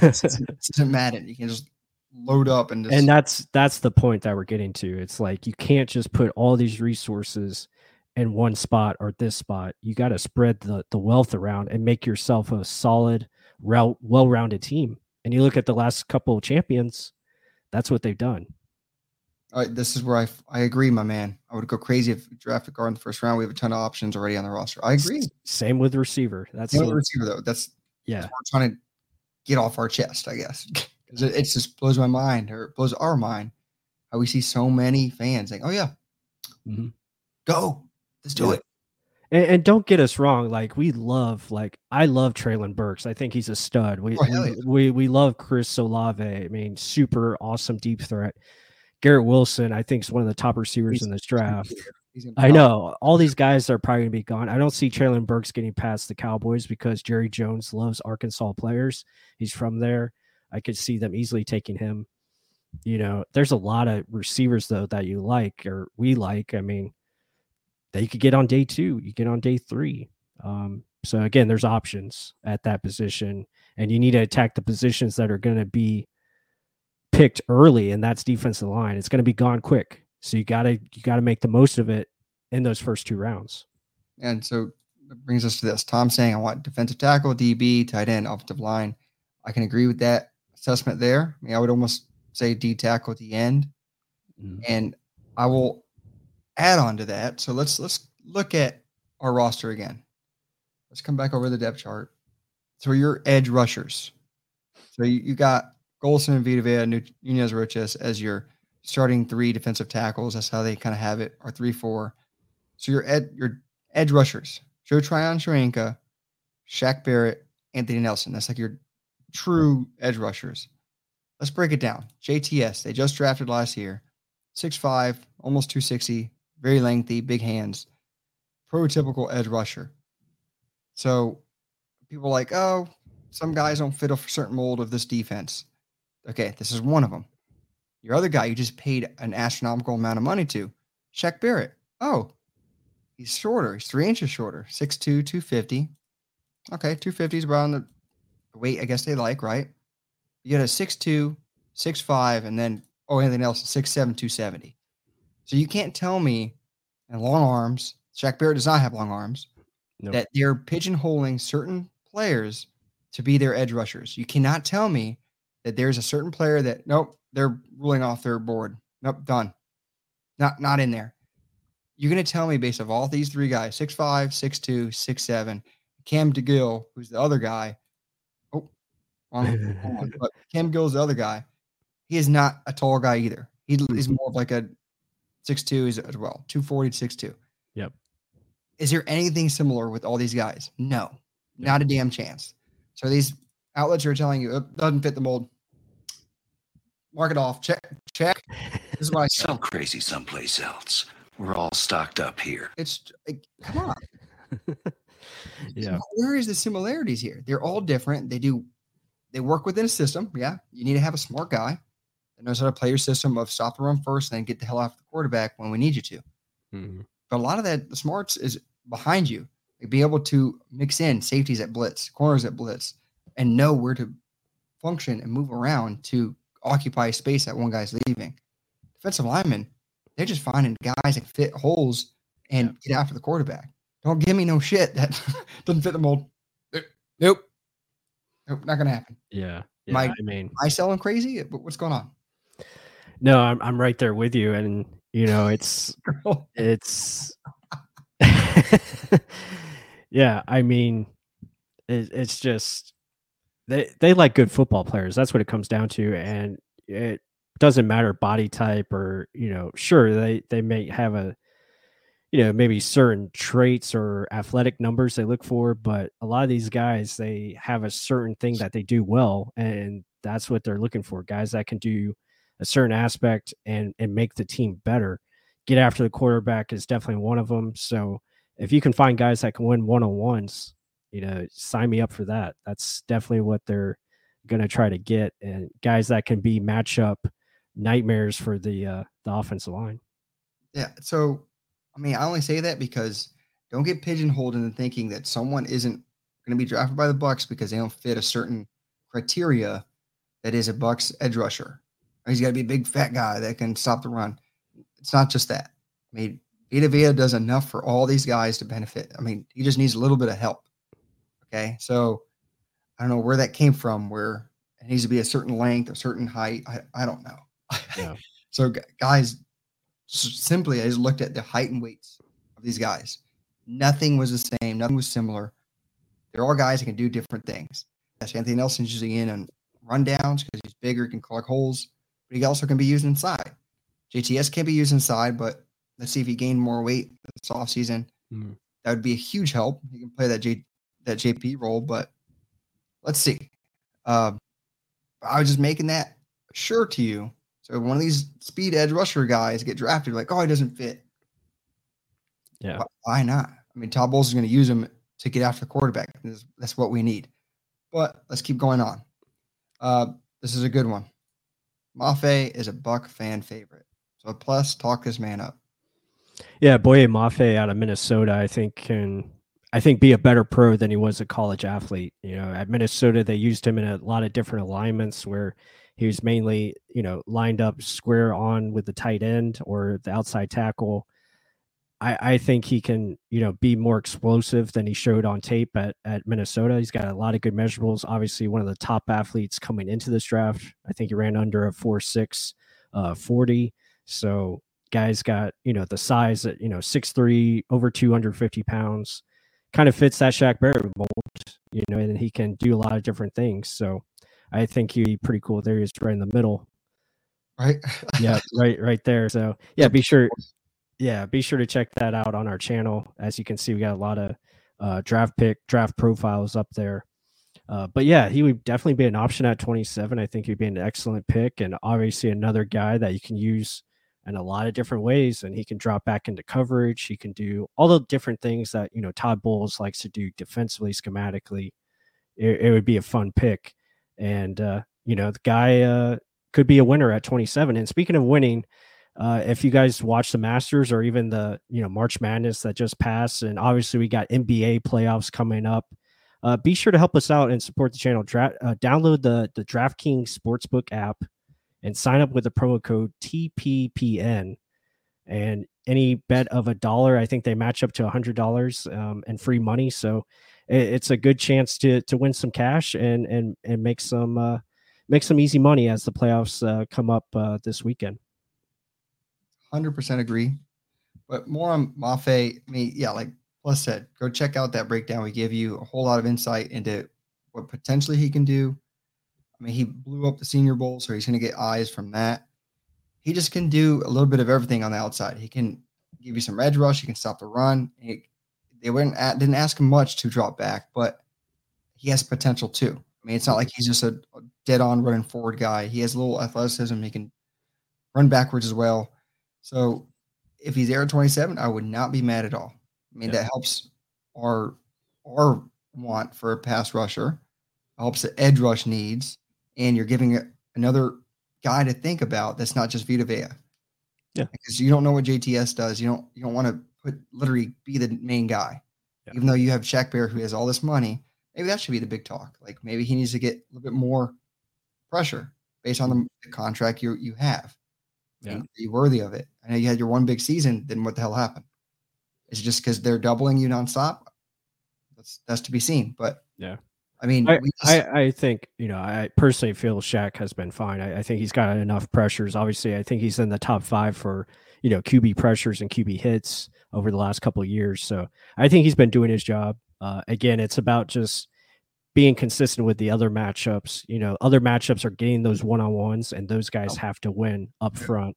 [SPEAKER 4] this isn't Madden. You can just load up and just
[SPEAKER 3] and that's that's the point that we're getting to. It's like you can't just put all these resources in one spot or this spot. You got to spread the the wealth around and make yourself a solid, rel- well-rounded team. And you look at the last couple of champions, that's what they've done.
[SPEAKER 4] All right, this is where I I agree, my man. I would go crazy if we draft a guard in the first round. We have a ton of options already on the roster. I agree.
[SPEAKER 3] Same with receiver. That's
[SPEAKER 4] Same with
[SPEAKER 3] the-
[SPEAKER 4] receiver though. That's
[SPEAKER 3] yeah.
[SPEAKER 4] we're trying to get off our chest, I guess. 'Cause it, it just blows my mind or it blows our mind how we see so many fans like, oh yeah,
[SPEAKER 3] Mhm.
[SPEAKER 4] go, let's do
[SPEAKER 3] Yeah.
[SPEAKER 4] it.
[SPEAKER 3] And, and don't get us wrong, like we love, like I love Treylon Burks. I think he's a stud. We
[SPEAKER 4] Oh,
[SPEAKER 3] we,
[SPEAKER 4] yeah.
[SPEAKER 3] we we love Chris Olave. I mean, super awesome deep threat. Garrett Wilson, I think, is one of the top receivers
[SPEAKER 4] He's-
[SPEAKER 3] in this draft.
[SPEAKER 4] be there. He's gonna
[SPEAKER 3] I know all these guys are probably gonna be gone. I don't see Treylon Burks getting past the Cowboys because Jerry Jones loves Arkansas players. He's from there. I could see them easily taking him. You know, there's a lot of receivers though that you like or we like. I mean, that you could get on day two. You get on day three. Um, so again, there's options at that position, and you need to attack the positions that are going to be picked early, and that's defensive line. It's going to be gone quick, so you gotta you gotta make the most of it in those first two rounds.
[SPEAKER 4] And so that brings us to this. Tom saying I want defensive tackle, DB, tight end, offensive line. I can agree with that assessment there. I mean, I would almost say D tackle at the end. Mm-hmm. And I will add on to that. So let's let's look at our roster again. Let's come back over the depth chart. So your edge rushers. So you, you got Gholston and Vita Vea, Nu- Nunez Roches as your starting three defensive tackles. That's how they kind of have it, or three, four. So your ed your edge rushers, Joe Tryon-Shoyinka, Shaq Barrett, Anthony Nelson. That's like your true edge rushers. Let's break it down. JTS, they just drafted last year. 6'5, almost 260, very lengthy, big hands. Prototypical edge rusher. So people like, oh, some guys don't fit a certain mold of this defense. Okay, this is one of them. Your other guy you just paid an astronomical amount of money to, Shaq Barrett. Oh, he's shorter. He's three inches shorter, 6'2, 250. Okay, 250 is around the weight I guess they like, right? You get a 6'2, 6'5, and then, oh, anything else, 6'7, 270. So you can't tell me, and long arms, Shaq Barrett does not have long arms, nope. that they're pigeonholing certain players to be their edge rushers. You cannot tell me that there's a certain player that, nope, they're ruling off their board. Nope, done. Not not in there. You're going to tell me based off all these three guys, six five, six two, six seven, Cam DeGill, who's the other guy. Oh, wrong, wrong, *laughs* but Cam Gill's the other guy. He is not a tall guy either. He, he's more of like a six two as well, 240 to six two.
[SPEAKER 3] Yep.
[SPEAKER 4] Is there anything similar with all these guys? No, not a damn chance. So these outlets are telling you it doesn't fit the mold. Mark it off. Check. Check. This is what I *laughs*
[SPEAKER 5] sell crazy someplace else. We're all stocked up here.
[SPEAKER 4] It's like, come on. *laughs*
[SPEAKER 3] yeah.
[SPEAKER 4] Where is the similarities here? They're all different. They do. They work within a system. Yeah. You need to have a smart guy that knows how to play your system of stop the run first, and then get the hell off the quarterback when we need you to. Mm-hmm. But a lot of that, the smarts is behind you. Like be able to mix in safeties at blitz, corners at blitz, and know where to function and move around to occupy space that one guy's leaving. Defensive linemen, they're just finding guys that fit holes and get after the quarterback. Don't give me no shit that *laughs* doesn't fit the mold. Nope. Nope, not gonna happen.
[SPEAKER 3] Yeah. yeah my, I mean,
[SPEAKER 4] I selling crazy? What's going on?
[SPEAKER 3] No, I'm I'm right there with you, and you know, it's *laughs* it's *laughs* yeah. I mean, it, it's just they they like good football players. That's what it comes down to, and it doesn't matter body type or you know. Sure, they they may have a you know maybe certain traits or athletic numbers they look for, but a lot of these guys they have a certain thing that they do well, and that's what they're looking for. Guys that can do a certain aspect and and make the team better. Get after the quarterback is definitely one of them. So if you can find guys that can win one on ones, you know, sign me up for that. That's definitely what they're going to try to get, and guys that can be matchup nightmares for the uh, the offensive line.
[SPEAKER 4] Yeah. So, I mean, I only say that because don't get pigeonholed into thinking that someone isn't going to be drafted by the Bucs because they don't fit a certain criteria that is a Bucs edge rusher. He's got to be a big fat guy that can stop the run. It's not just that. I mean, Vita Vea does enough for all these guys to benefit. I mean, he just needs a little bit of help. Okay. So I don't know where that came from, where it needs to be a certain length, a certain height. I, I don't know. Yeah. *laughs* so, guys, simply, I just looked at the height and weights of these guys. Nothing was the same, nothing was similar. They're all guys that can do different things. Yes, Anthony Nelson's usually in on rundowns because he's bigger, he can collect holes, but he also can be used inside. JTS can be used inside, but let's see if he gained more weight this offseason. Mm. That would be a huge help. He can play that J, that JP role, but let's see. Uh, I was just making that sure to you. So one of these speed edge rusher guys get drafted, like, oh, he doesn't fit.
[SPEAKER 3] Yeah.
[SPEAKER 4] Why not? I mean, Todd Bowles is going to use him to get after the quarterback. That's what we need. But let's keep going on. Uh, this is a good one. Mafe is a Buck fan favorite. So plus, talk this man up.
[SPEAKER 3] Yeah, Boye Mafe out of Minnesota, I think can I think be a better pro than he was a college athlete. You know, at Minnesota they used him in a lot of different alignments where he was mainly, you know, lined up square on with the tight end or the outside tackle. I, I think he can, you know, be more explosive than he showed on tape at, at Minnesota. He's got a lot of good measurables. Obviously, one of the top athletes coming into this draft. I think he ran under a 4 6 uh, 40. So, guys got, you know, the size at, you know, 6'3, over 250 pounds, kind of fits that Shaq Barrett mold, you know, and he can do a lot of different things. So, I think he'd be pretty cool. There he is right in the middle.
[SPEAKER 4] Right.
[SPEAKER 3] yeah, *laughs* right, right there. So, yeah, be sure yeah, be sure to check that out on our channel. As you can see, we got a lot of uh, draft pick, draft profiles up there. Uh, but yeah, he would definitely be an option at 27. I think he'd be an excellent pick, and obviously another guy that you can use in a lot of different ways. And he can drop back into coverage. He can do all the different things that you know Todd Bowles likes to do defensively, schematically. it, it would be a fun pick. And uh, you know, the guy uh, could be a winner at 27. And speaking of winning, uh, if you guys watch the Masters or even the you know March Madness that just passed, and obviously we got NBA playoffs coming up, uh, be sure to help us out and support the channel. Dra- uh, download the the DraftKings Sportsbook app and sign up with the promo code TPPN. And any bet of a dollar, I think they match up to a hundred dollars um, and free money. So it, it's a good chance to to win some cash and and and make some uh, make some easy money as the playoffs uh, come up uh, this weekend.
[SPEAKER 4] Hundred percent agree. But more on Mafe. I mean, yeah, like Plus said, go check out that breakdown. We give you a whole lot of insight into what potentially he can do. I mean, he blew up the Senior Bowl, so he's going to get eyes from that. He just can do a little bit of everything on the outside. He can give you some edge rush. He can stop the run. He, they wouldn't didn't ask him much to drop back, but he has potential too. I mean, it's not like he's just a, a dead on running forward guy. He has a little athleticism. He can run backwards as well. So if he's there at 27, I would not be mad at all. I mean, yeah. that helps our our want for a pass rusher, helps the edge rush needs, and you're giving another guy to think about that's not just Vita Vea.
[SPEAKER 3] Yeah.
[SPEAKER 4] Because you don't know what JTS does. You don't you don't want to put literally be the main guy. Yeah. Even though you have Shaq Barrett who has all this money, maybe that should be the big talk. Like maybe he needs to get a little bit more pressure based on the, the contract you you have.
[SPEAKER 3] Yeah. Are
[SPEAKER 4] you worthy of it? I know you had your one big season, then what the hell happened? Is it just because they're doubling you nonstop? That's that's to be seen. But
[SPEAKER 3] yeah,
[SPEAKER 4] I mean,
[SPEAKER 3] I, just, I, I, think you know, I personally feel Shaq has been fine. I, I, think he's got enough pressures. Obviously, I think he's in the top five for you know QB pressures and QB hits over the last couple of years. So I think he's been doing his job. Uh, again, it's about just being consistent with the other matchups. You know, other matchups are getting those one on ones, and those guys oh. have to win up front.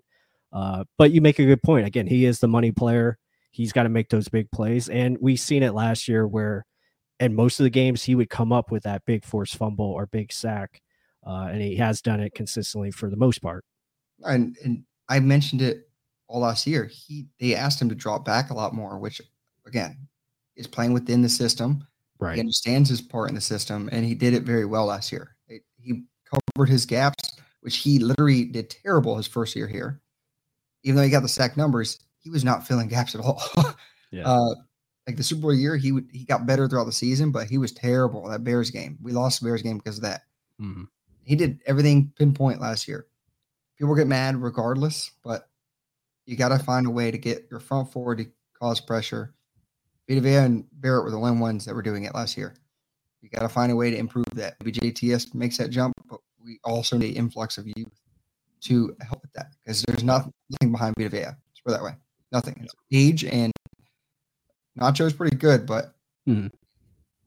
[SPEAKER 3] Uh, but you make a good point. Again, he is the money player he's got to make those big plays. And we've seen it last year where in most of the games he would come up with that big force fumble or big sack. Uh, and he has done it consistently for the most part.
[SPEAKER 4] And and I mentioned it all last year. He they asked him to drop back a lot more, which again is playing within the system.
[SPEAKER 3] Right.
[SPEAKER 4] He understands his part in the system, and he did it very well last year. It, he covered his gaps, which he literally did terrible his first year here. Even though he got the sack numbers, he was not filling gaps at all. *laughs*
[SPEAKER 3] yeah.
[SPEAKER 4] Uh, like the Super Bowl year, he would he got better throughout the season, but he was terrible that Bears game. We lost the Bears game because of that.
[SPEAKER 3] Mm-hmm.
[SPEAKER 4] He did everything pinpoint last year. People get mad regardless, but you got to find a way to get your front forward to cause pressure. Vita Vea and Barrett were the only ones that were doing it last year. You got to find a way to improve that. Maybe JTS makes that jump, but we also need influx of youth to help with that because there's nothing behind Vita Vea. Let's put it that way. Nothing. It's age and Nacho's pretty good, but
[SPEAKER 3] mm-hmm.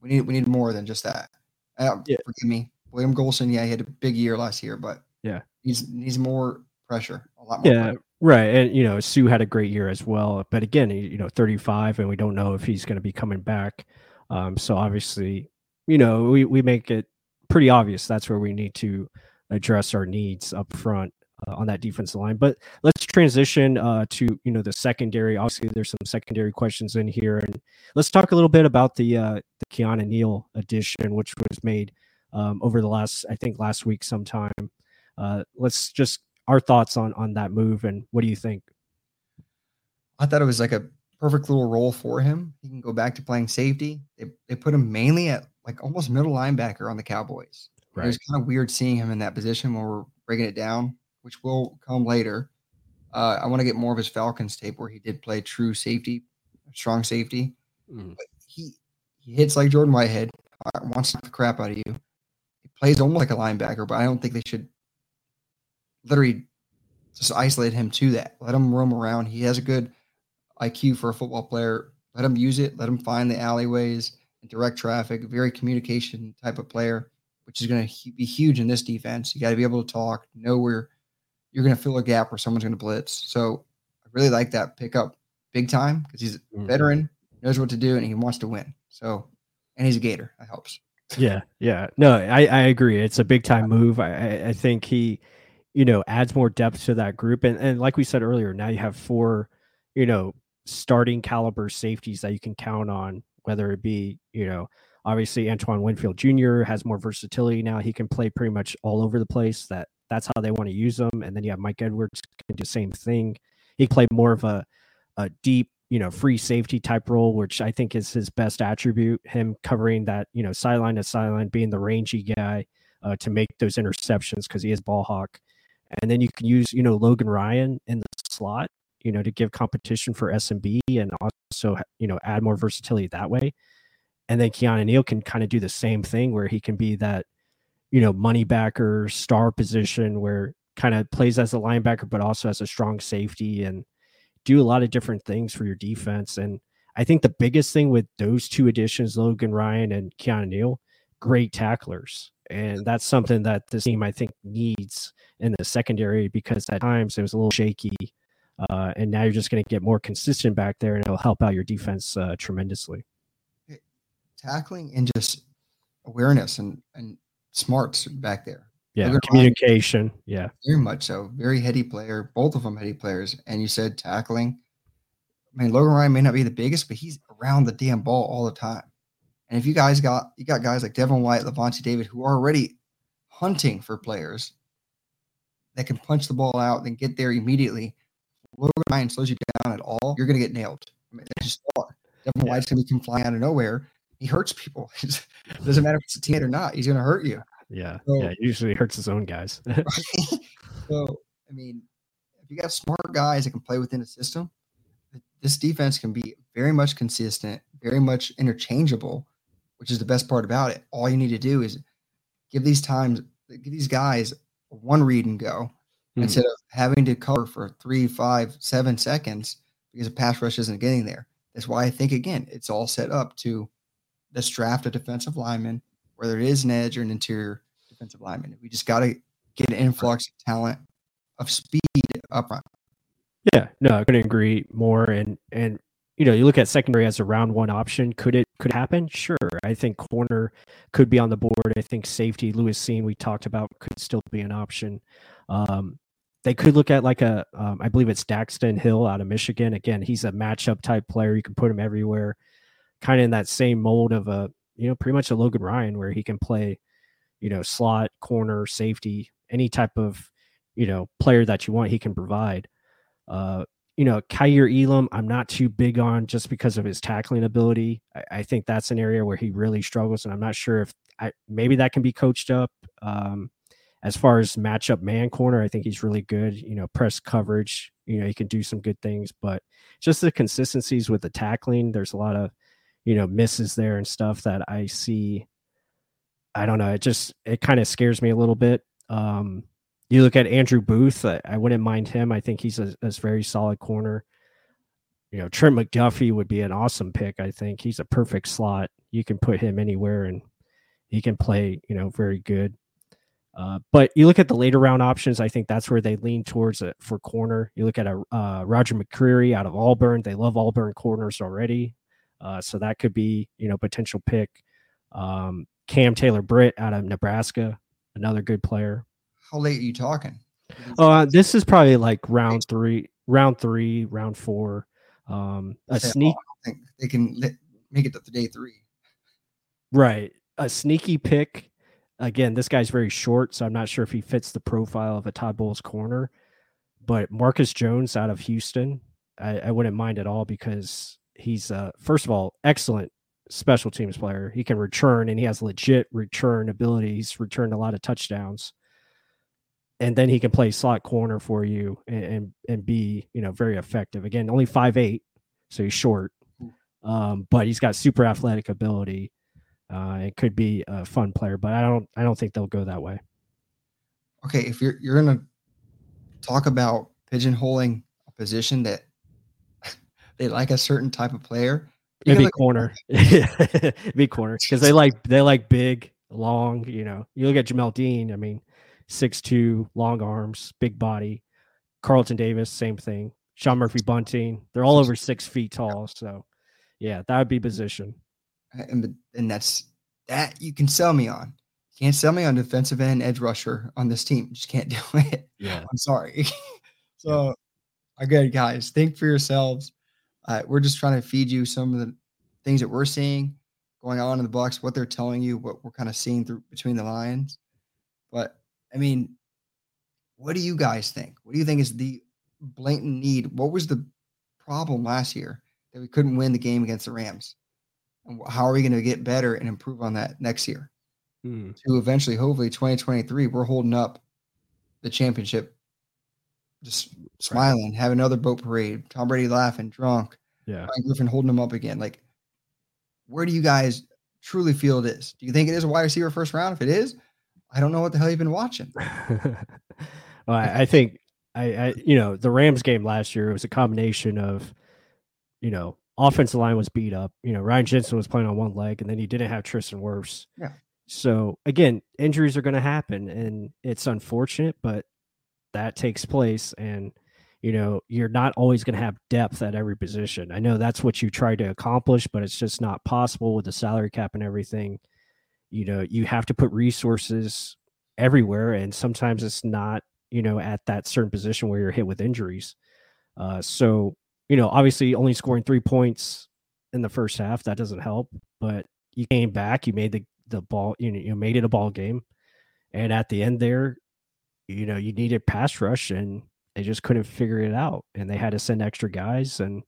[SPEAKER 4] we need we need more than just that. Uh,
[SPEAKER 3] yeah.
[SPEAKER 4] Forgive me, William Gholston. Yeah, he had a big year last year, but
[SPEAKER 3] yeah,
[SPEAKER 4] he's needs more pressure, a lot more.
[SPEAKER 3] Yeah,
[SPEAKER 4] pressure.
[SPEAKER 3] right. And you know, Suh had a great year as well, but again, you know, 35, and we don't know if he's going to be coming back. Um, so obviously, you know, we we make it pretty obvious that's where we need to address our needs up front uh, on that defensive line. But let's transition uh, to you know the secondary. Obviously, there's some secondary questions in here, and let's talk a little bit about the uh, the Keanu Neal addition, which was made um, over the last I think last week sometime. Uh, let's just our thoughts on on that move and what do you think?
[SPEAKER 4] I thought it was like a perfect little role for him. He can go back to playing safety. They they put him mainly at like almost middle linebacker on the Cowboys. Right. It was kind of weird seeing him in that position when we're breaking it down which will come later. Uh, I want to get more of his Falcons tape where he did play true safety, strong safety.
[SPEAKER 3] Mm.
[SPEAKER 4] But he he hits like Jordan Whitehead, uh, wants the crap out of you. He plays almost like a linebacker, but I don't think they should literally just isolate him to that. Let him roam around. He has a good IQ for a football player. Let him use it. Let him find the alleyways and direct traffic. Very communication type of player, which is going to be huge in this defense. You got to be able to talk, know where you're going to fill a gap where someone's going to blitz. So I really like that pickup big time because he's a mm-hmm. veteran, knows what to do, and he wants to win. So, and he's a Gator. That helps.
[SPEAKER 3] Yeah, yeah. No, I, I agree. It's a big time move. I, I think he, you know, adds more depth to that group. And and like we said earlier, now you have four, you know, starting caliber safeties that you can count on, whether it be, you know, Obviously, Antoine Winfield Jr. has more versatility now. He can play pretty much all over the place. That that's how they want to use him. And then you have Mike Edwards can do the same thing. He played more of a a deep, you know, free safety type role, which I think is his best attribute. Him covering that, you know, sideline to sideline, being the rangy guy uh, to make those interceptions because he is ball hawk. And then you can use, you know, Logan Ryan in the slot, you know, to give competition for SMB and also, you know, add more versatility that way. And then Keanu Neal can kind of do the same thing where he can be that, you know, money backer star position where kind of plays as a linebacker, but also as a strong safety and do a lot of different things for your defense. And I think the biggest thing with those two additions, Logan Ryan and Keanu Neal, great tacklers. And that's something that this team, I think, needs in the secondary because at times it was a little shaky. Uh, and now you're just going to get more consistent back there and it'll help out your defense uh, tremendously.
[SPEAKER 4] Tackling and just awareness and, and smarts back there.
[SPEAKER 3] Yeah, communication. Yeah,
[SPEAKER 4] very much so. Very heady player. Both of them heady players. And you said tackling. I mean, Logan Ryan may not be the biggest, but he's around the damn ball all the time. And if you guys got you got guys like Devin White, Lavonte David, who are already hunting for players that can punch the ball out and get there immediately. Logan Ryan slows you down at all, you're gonna get nailed. I mean, just Devin yeah. White's gonna come flying out of nowhere. He hurts people. *laughs* it doesn't matter if it's a teammate or not. He's gonna hurt you.
[SPEAKER 3] Yeah, so, yeah. Usually hurts his own guys. *laughs* *laughs*
[SPEAKER 4] so I mean, if you got smart guys that can play within a system, this defense can be very much consistent, very much interchangeable, which is the best part about it. All you need to do is give these times, give these guys one read and go mm-hmm. instead of having to cover for three, five, seven seconds because a pass rush isn't getting there. That's why I think again, it's all set up to let's draft a defensive lineman whether it is an edge or an interior defensive lineman. We just got to get an influx of talent of speed up front.
[SPEAKER 3] Yeah, no, I couldn't agree more. And and you know, you look at secondary as a round one option. Could it could happen? Sure. I think corner could be on the board. I think safety, Lewis Cine, we talked about, could still be an option. Um, they could look at like a, um, I believe it's Daxton Hill out of Michigan. Again, he's a matchup type player. You can put him everywhere, kind of in that same mold of a you know, pretty much a Logan Ryan where he can play, you know, slot, corner, safety, any type of, you know, player that you want, he can provide. Uh, you know, Kaiir Elam, I'm not too big on just because of his tackling ability. I, I, think that's an area where he really struggles, and I'm not sure if I, maybe that can be coached up. Um, as far as matchup man corner, I think he's really good. You know, press coverage, you know, he can do some good things, but just the consistencies with the tackling, there's a lot of you know misses there and stuff that I see. I don't know. It just it kind of scares me a little bit. Um, you look at Andrew Booth. I, I wouldn't mind him. I think he's a, a, very solid corner. You know, Trent McDuffie would be an awesome pick. I think he's a perfect slot. You can put him anywhere and he can play. You know, very good. Uh, but you look at the later round options. I think that's where they lean towards it for corner. You look at a uh, Roger McCreary out of Auburn. They love Auburn corners already. Uh, so that could be, you know, potential pick. Um, Cam Taylor Britt out of Nebraska, another good player.
[SPEAKER 4] How late are you talking?
[SPEAKER 3] Uh, this is probably like round three, round three, round four. Um, a sneak.
[SPEAKER 4] they can make it to the day three.
[SPEAKER 3] Right. A sneaky pick. Again, this guy's very short, so I'm not sure if he fits the profile of a Todd Bowles corner. But Marcus Jones out of Houston, I, I wouldn't mind at all because he's uh, first of all excellent special teams player. He can return and he has legit return ability. He's returned a lot of touchdowns. And then he can play slot corner for you and, and, and be, you know, very effective. Again, only five eight, so he's short. Um, but he's got super athletic ability. Uh, it could be a fun player, but I don't I don't think they'll go that way.
[SPEAKER 4] Okay, if you're you're gonna talk about pigeonholing a position that they like a certain type of player.
[SPEAKER 3] Maybe like corner, *laughs* *laughs* be corner because they like they like big, long. You know, you look at Jamel Dean. I mean, six two, long arms, big body. Carlton Davis, same thing. Sean Murphy Bunting, they're all over six feet tall. So, yeah, that would be position.
[SPEAKER 4] And and that's that you can sell me on. You can't sell me on defensive end edge rusher on this team. You just can't *laughs* do it. Yeah, I'm sorry. so, yeah. again, guys, think for yourselves. Uh, we're just trying to feed you some of the things that we're seeing. going on in the Bucs, what they're telling you, what we're kind of seeing through between the lines. But I mean, what do you guys think? What do you think is the blatant need? What was the problem last year that we couldn't win the game against the Rams? And how are we going to get better and improve on that next year?
[SPEAKER 3] Hmm.
[SPEAKER 4] To eventually, hopefully, 2023, we're holding up the championship, just smiling, have another boat parade, Tom Brady laughing, drunk,
[SPEAKER 3] Yeah.
[SPEAKER 4] Griffin holding him up again. Like, where do you guys truly feel it is? Do you think it is a wide receiver first round? If it is, I don't know what the hell you've been watching. *laughs*
[SPEAKER 3] well, I, I think I, I, you know, the Rams game last year was a combination of, you know, offensive line was beat up. You know, Ryan Jensen was playing on one leg, and then he didn't have Tristan Wirfs.
[SPEAKER 4] Yeah.
[SPEAKER 3] So again, injuries are going to happen, and it's unfortunate, but that takes place, and you know, you're not always going to have depth at every position. I know that's what you try to accomplish, but it's just not possible with the salary cap and everything. You know, you have to put resources everywhere, and sometimes it's not, you know, at that certain position where you're hit with injuries. Uh, so, you know, obviously only scoring three points in the first half that doesn't help, but you came back, you made the the ball, you know, you made it a ball game, and at the end there, you know, you needed pass rush, and they just couldn't figure it out, and they had to send extra guys, and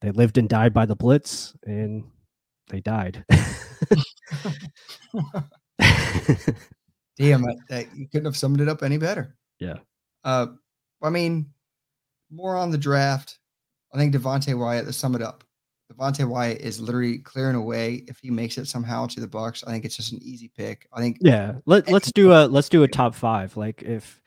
[SPEAKER 3] they lived and died by the blitz, and they died. *laughs*
[SPEAKER 4] Damn, *laughs* I- you couldn't have summed it up any better.
[SPEAKER 3] Yeah.
[SPEAKER 4] Uh, I mean, more on the draft. I think Devonte Wyatt. To sum it up, Devonte Wyatt is literally clearing away. If he makes it somehow to the Bucs, I think it's just an easy pick. I think
[SPEAKER 3] Yeah, let let's do a let's do a top five. Like if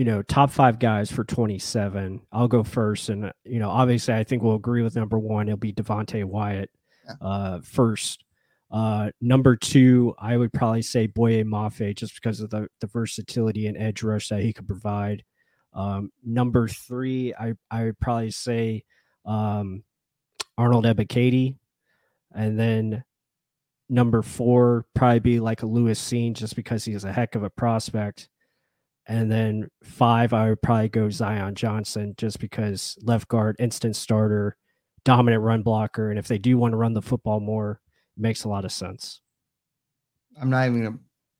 [SPEAKER 3] you know top five guys for twenty seven, I'll go first, and uh, you know obviously I think we'll agree with number one. It'll be Devonte Wyatt
[SPEAKER 4] Yeah.
[SPEAKER 3] uh, first. Uh, number two, I would probably say Boye Mafe just because of the the versatility and edge rush that he could provide. Um, number three, I I would probably say um, Arnold Ebiketie, and then number four probably be like a Lewis Cine just because he's a heck of a prospect. And then five, I would probably go Zion Johnson just because left guard, instant starter, dominant run blocker. And if they do want to run the football more, it makes a lot of sense.
[SPEAKER 4] I'm not even gonna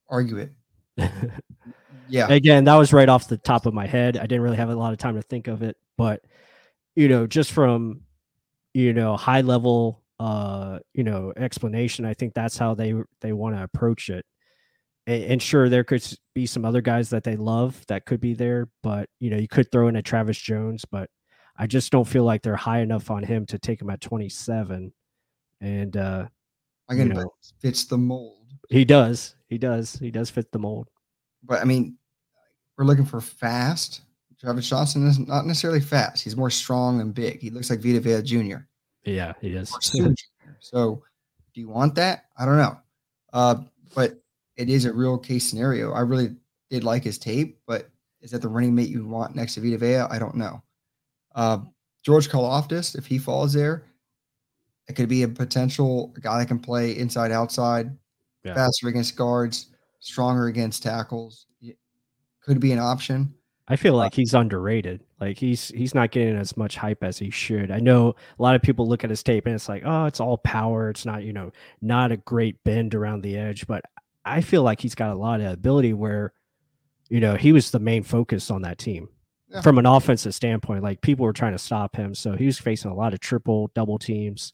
[SPEAKER 4] argue it. *laughs* Yeah,
[SPEAKER 3] Again, that was right off the top of my head. I didn't really have a lot of time to think of it, but you know, just from you know high level uh you know explanation, I think that's how they they want to approach it. A- And sure, there could be some other guys that they love that could be there, but you know, you could throw in a Travis Jones, but I just don't feel like they're high enough on him to take him at 27. And uh
[SPEAKER 4] again,
[SPEAKER 3] you
[SPEAKER 4] but
[SPEAKER 3] know.
[SPEAKER 4] fits the mold.
[SPEAKER 3] he does, he does, he does fit the mold.
[SPEAKER 4] But I mean, we're looking for fast. Travis Johnson is not necessarily fast. He's more strong and big. He looks like Vita Vea Jr.
[SPEAKER 3] Yeah, he is.
[SPEAKER 4] or Suh Jr. So, do you want that? I don't know. Uh, but it is a real case scenario. I really did like his tape, but is that the running mate you want next to Vita Vea? I don't know. Uh, George Karlaftis, if he falls there, it could be a potential guy that can play inside, outside,
[SPEAKER 3] Yeah.
[SPEAKER 4] faster against guards, stronger against tackles. Y- Could be an option.
[SPEAKER 3] I feel like he's underrated. Like he's he's not getting as much hype as he should. I know a lot of people look at his tape and it's like, oh, it's all power. It's not, you know, not a great bend around the edge. But I feel like he's got a lot of ability where, you know, he was the main focus on that team.
[SPEAKER 4] Yeah.
[SPEAKER 3] From an offensive standpoint, like people were trying to stop him. So he was facing a lot of triple, double teams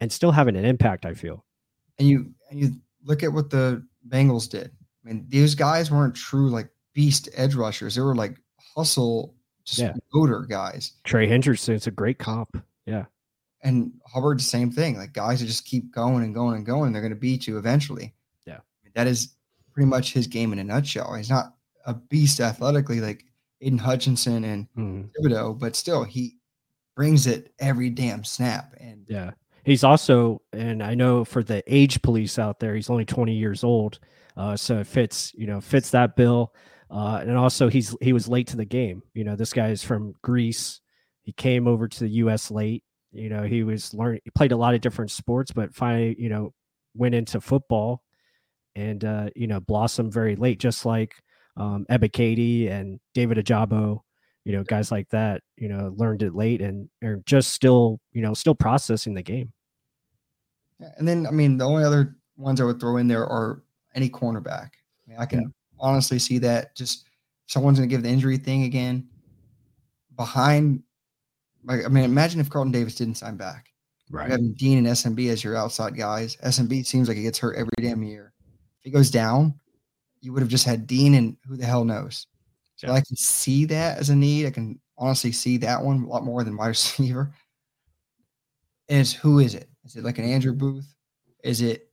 [SPEAKER 3] and still having an impact, I feel.
[SPEAKER 4] and you and you look at what the Bengals did. I mean, these guys weren't true like beast edge rushers. They were like hustle, just
[SPEAKER 3] Yeah.
[SPEAKER 4] motor guys.
[SPEAKER 3] Trey Hendrickson's a great comp. Yeah.
[SPEAKER 4] And Hubbard, the same thing. Like guys that just keep going and going and going, they're going to beat you eventually. That is pretty much his game in a nutshell. He's not a beast athletically like Aidan Hutchinson and
[SPEAKER 3] Mhm.
[SPEAKER 4] Thibodeaux, but still he brings it every damn snap. And
[SPEAKER 3] Yeah. He's also, and I know for the age police out there, he's only 20 years old. Uh, so it fits, you know, fits that bill. Uh, and also he's he was late to the game. You know, this guy is from Greece. He came over to the US late. You know, he was learning he played a lot of different sports, but finally, you know, went into football and uh, you know, blossomed very late, just like um Ebiketie and David Ojabo, you know, guys like that, you know, learned it late and are just still, you know, still processing the game.
[SPEAKER 4] And then I mean the only other ones I would throw in there are any cornerback. I, mean, I can
[SPEAKER 3] Yeah.
[SPEAKER 4] honestly see that just someone's going to give the injury thing again behind. Like, I mean, imagine if Carlton Davis didn't sign back.
[SPEAKER 3] Right.
[SPEAKER 4] You have Dean and SMB as your outside guys. SMB seems like he gets hurt every damn year. If he goes down, you would have just had Dean and who the hell knows. So
[SPEAKER 3] Yeah.
[SPEAKER 4] I can see that as a need. I can honestly see that one a lot more than *laughs* wide receiver. Is who is it? Is it like an Andrew Booth? Is it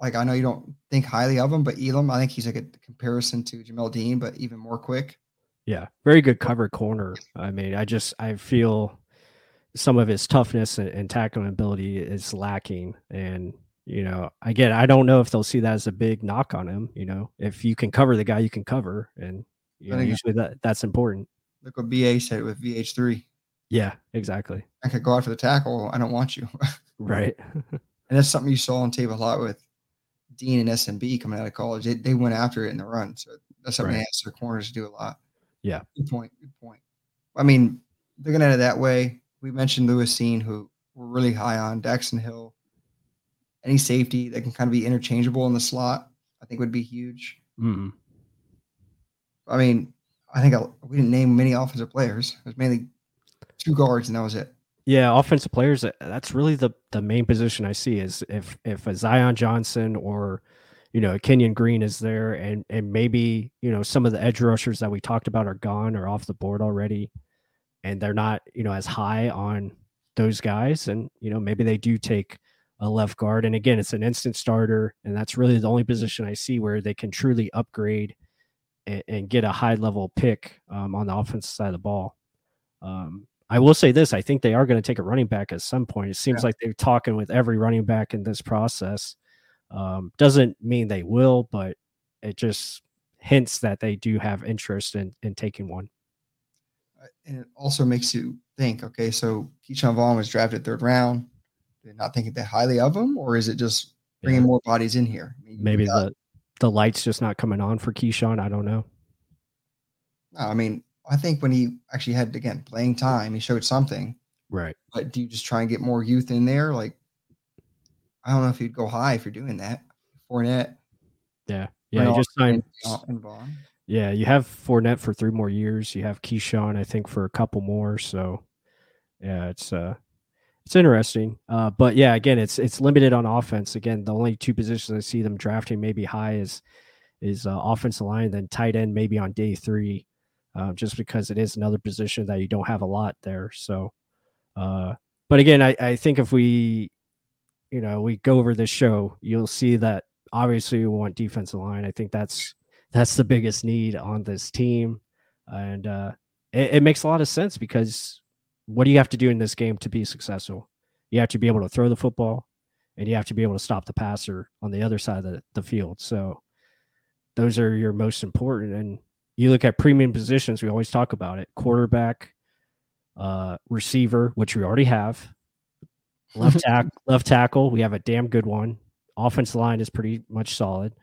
[SPEAKER 4] like I know you don't think highly of him, but Elam, I think he's like a comparison to Jamel Dean, but even more quick.
[SPEAKER 3] Yeah, very good cover corner. I mean, I just I feel some of his toughness and, and tackling ability is lacking, and you know, again, I don't know if they'll see that as a big knock on him. You know, if you can cover the guy, you can cover, and you know, usually that that's important.
[SPEAKER 4] Look what BA said with VH3.
[SPEAKER 3] Yeah, exactly.
[SPEAKER 4] I could go out for the tackle. I don't want you. *laughs*
[SPEAKER 3] Right.
[SPEAKER 4] And that's something you saw on tape a lot with Dean and SMB coming out of college. They, they went after it in the run. So that's something they asked their corners to do a lot.
[SPEAKER 3] Yeah.
[SPEAKER 4] Good point. Good point. I mean, looking at it that way, we mentioned Lewis Cine, who we're really high on, Daxton Hill. Any safety that can kind of be interchangeable in the slot, I think would be huge.
[SPEAKER 3] Mm.
[SPEAKER 4] I mean, I think I, we didn't name many offensive players. It was mainly two guards, and that was it.
[SPEAKER 3] Yeah, offensive players. uh, That's really the the main position I see is if if a Zion Johnson or you know Kenyon Green is there, and and maybe you know some of the edge rushers that we talked about are gone or off the board already, and they're not you know as high on those guys, and you know maybe they do take a left guard, and again it's an instant starter, and that's really the only position I see where they can truly upgrade and, and get a high level pick um, on the offensive side of the ball. Um, I will say this: I think they are going to take a running back at some point. It seems like they're talking with every running back in this process. Um, doesn't mean they will, but it just hints that they do have interest in in taking one.
[SPEAKER 4] Uh, and it also makes you think, okay, so Ke'Shawn Vaughn was drafted third round. Not thinking that highly of him, or is it just bringing
[SPEAKER 3] Yeah.
[SPEAKER 4] more bodies in here? I mean,
[SPEAKER 3] Maybe
[SPEAKER 4] got-
[SPEAKER 3] the the lights just not coming on for Ke'Shawn. I don't know.
[SPEAKER 4] No, I mean, I think when he actually had again playing time, he showed something.
[SPEAKER 3] Right.
[SPEAKER 4] But do you just try and get more youth in there? Like, I don't know if you'd go high if you're doing that. Fournette,
[SPEAKER 3] Yeah. Yeah. You just signed.
[SPEAKER 4] and.
[SPEAKER 3] Yeah, you have Fournette for three more years. You have Ke'Shawn, I think, for a couple more. So, yeah, it's uh, it's interesting. Uh, but yeah, again, it's it's limited on offense. Again, the only two positions I see them drafting maybe high is is uh, offensive line, then tight end maybe on day three, uh, just because it is another position that you don't have a lot there. So, uh, but again, I I think if we, you know, we go over this show, you'll see that obviously we want defensive line. I think that's that's the biggest need on this team, and uh, it, it makes a lot of sense because what do you have to do in this game to be successful? You have to be able to throw the football, and you have to be able to stop the passer on the other side of the, the field. So those are your most important. And you look at premium positions, we always talk about it: quarterback, uh, receiver, which we already have, left *laughs* tackle, left tackle. We have a damn good one. Offense line is pretty much solid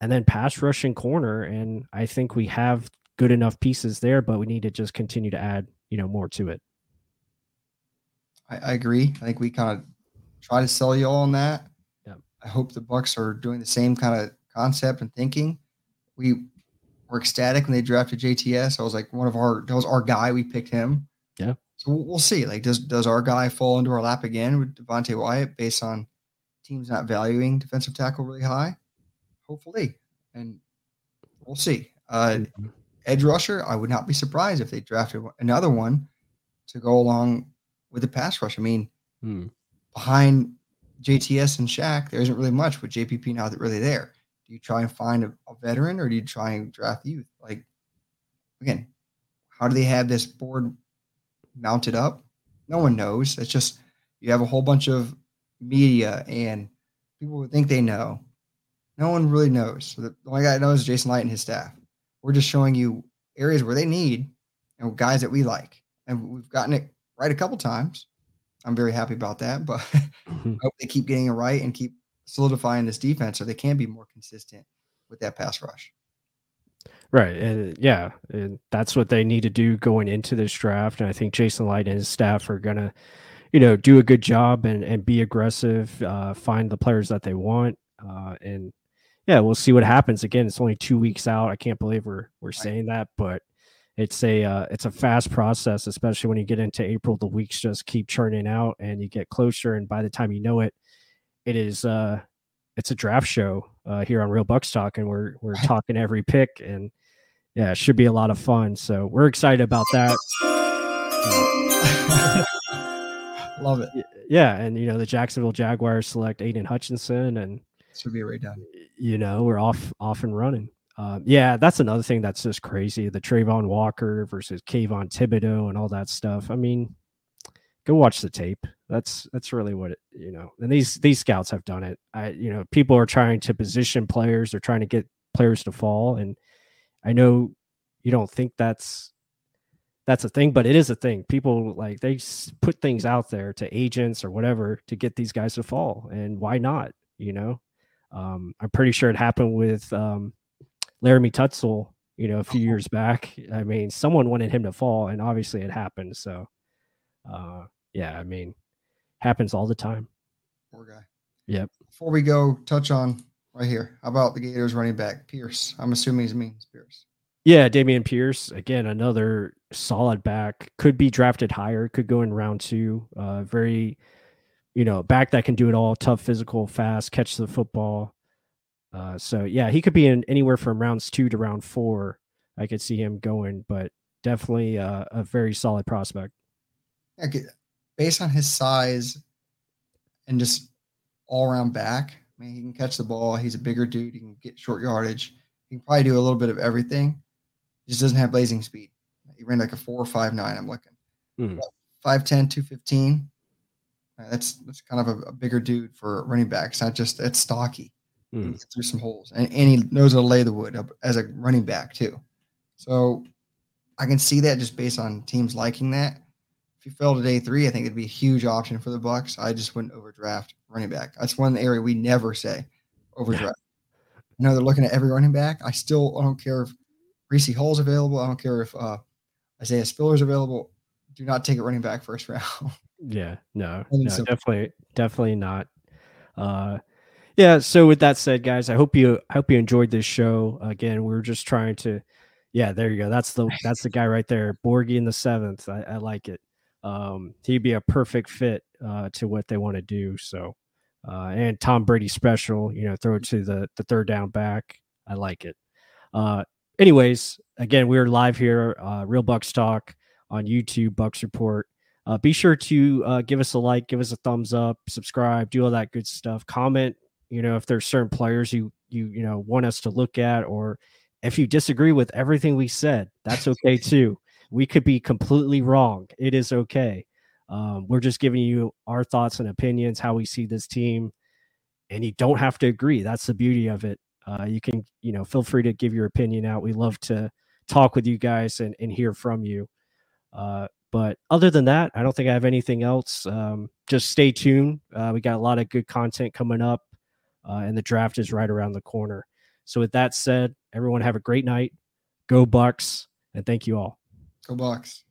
[SPEAKER 3] and then pass rush and corner. And I think we have good enough pieces there, but we need to just continue to add, you know, more to it.
[SPEAKER 4] I, I agree. I think we kind of try to sell you all on that.
[SPEAKER 3] Yep.
[SPEAKER 4] I hope the Bucs are doing the same kind of concept and thinking. We were ecstatic when they drafted JTS. I was like, one of our that was our guy. We picked him.
[SPEAKER 3] Yeah.
[SPEAKER 4] So we'll, we'll see. Like, does does our guy fall into our lap again with Devonte Wyatt based on teams not valuing defensive tackle really high? Hopefully, and we'll see. Uh, edge rusher, I would not be surprised if they drafted another one to go along with the pass rush. I mean,
[SPEAKER 3] Hmm.
[SPEAKER 4] behind JTS and Shaq, there isn't really much with JPP now that really there. Do you try and find a, a veteran or do you try and draft youth? Like, again, how do they have this board mounted up? No one knows. It's just you have a whole bunch of media and people who think they know. No one really knows. So the only guy that knows is Jason Licht and his staff. We're just showing you areas where they need and guys that we like. And we've gotten it right a couple times. I'm very happy about that, but *laughs* I hope they keep getting it right and keep solidifying this defense so they can be more consistent with that pass rush.
[SPEAKER 3] Right. And yeah, and that's what they need to do going into this draft. And I think Jason Licht and his staff are going to, you know, do a good job and and be aggressive, uh, find the players that they want, uh, and yeah, we'll see what happens. Again, it's only two weeks out. I can't believe we're we're saying that, but it's a uh, it's a fast process, especially when you get into April. The weeks just keep churning out, and you get closer, and by the time you know it, it is uh, it's a draft show uh, here on Real Bucs Talk, and we're we're talking every pick, and yeah, it should be a lot of fun. So we're excited about that. *laughs*
[SPEAKER 4] Love it.
[SPEAKER 3] Yeah, and you know the Jacksonville Jaguars select Aidan Hutchinson, and
[SPEAKER 4] should be right done.
[SPEAKER 3] You know we're off off and running. Um, yeah, that's another thing that's just crazy. The Travon Walker versus Kayvon Thibodeaux and all that stuff. I mean, go watch the tape. That's that's really what it, you know. And these these scouts have done it. I you know people are trying to position players. They're trying to get players to fall. And I know you don't think that's that's a thing, but it is a thing. People like they put things out there to agents or whatever to get these guys to fall. And why not? You know, um, I'm pretty sure it happened with um, Laremy Tunsil, you know, a few years back. I mean, someone wanted him to fall, and obviously it happened. So, uh, yeah, I mean, happens all the time.
[SPEAKER 4] Poor guy.
[SPEAKER 3] Yep.
[SPEAKER 4] Before we go, touch on right here. How about the Gators running back Pierce? I'm assuming he means Pierce.
[SPEAKER 3] Yeah, Dameon Pierce again, another solid back. Could be drafted higher. Could go in round two. Uh, very, you know, back that can do it all. Tough, physical, fast, catch the football. Uh, so yeah, he could be in anywhere from rounds two to round four. I could see him going, but definitely uh, a very solid prospect.
[SPEAKER 4] Okay. Based on his size and just all around back, I mean, he can catch the ball. He's a bigger dude. He can get short yardage. He can probably do a little bit of everything. He just doesn't have blazing speed. He ran like a four or five nine. I'm looking. Mm. 5'10, 215. Uh, that's that's kind of a, a, bigger dude for running backs. Not just it's stocky. Mm. Through some holes, and, and he knows how to lay the wood up as a running back too. So I can see that just based on teams liking that. If you fell to day three, I think it'd be a huge option for the Bucs. I just wouldn't overdraft running back. That's one area we never say overdraft. you know, they're looking at every running back. I still I don't care if Breece Hall's available. I don't care if uh, Isaiah Spiller's available. Do not take a running back first round. *laughs*
[SPEAKER 3] yeah, no, no, so. definitely, definitely not. Uh, yeah. So with that said, guys, I hope you I hope you enjoyed this show. Again, we are just trying to. Yeah, there you go. That's the that's the guy right there, Borgie in the seventh. I, I like it. Um, he'd be a perfect fit uh, to what they want to do. So, uh, and Tom Brady special, you know, throw it to the the third down back. I like it. Uh, anyways, again, we're live here, uh, Real Bucs Talk on YouTube, Bucs Report. Uh, be sure to uh, give us a like, give us a thumbs up, subscribe, do all that good stuff. Comment, you know, if there's certain players you you you know want us to look at, or if you disagree with everything we said, that's *laughs* okay too. We could be completely wrong. It is okay. Um, we're just giving you our thoughts and opinions, how we see this team, and you don't have to agree. That's the beauty of it. Uh, you can, you know, feel free to give your opinion out. We love to talk with you guys and, and hear from you. Uh, but other than that, I don't think I have anything else. Um, just stay tuned. Uh, we got a lot of good content coming up, uh, and the draft is right around the corner. So, with that said, everyone have a great night. Go Bucs, and thank you all.
[SPEAKER 4] Go Bucs.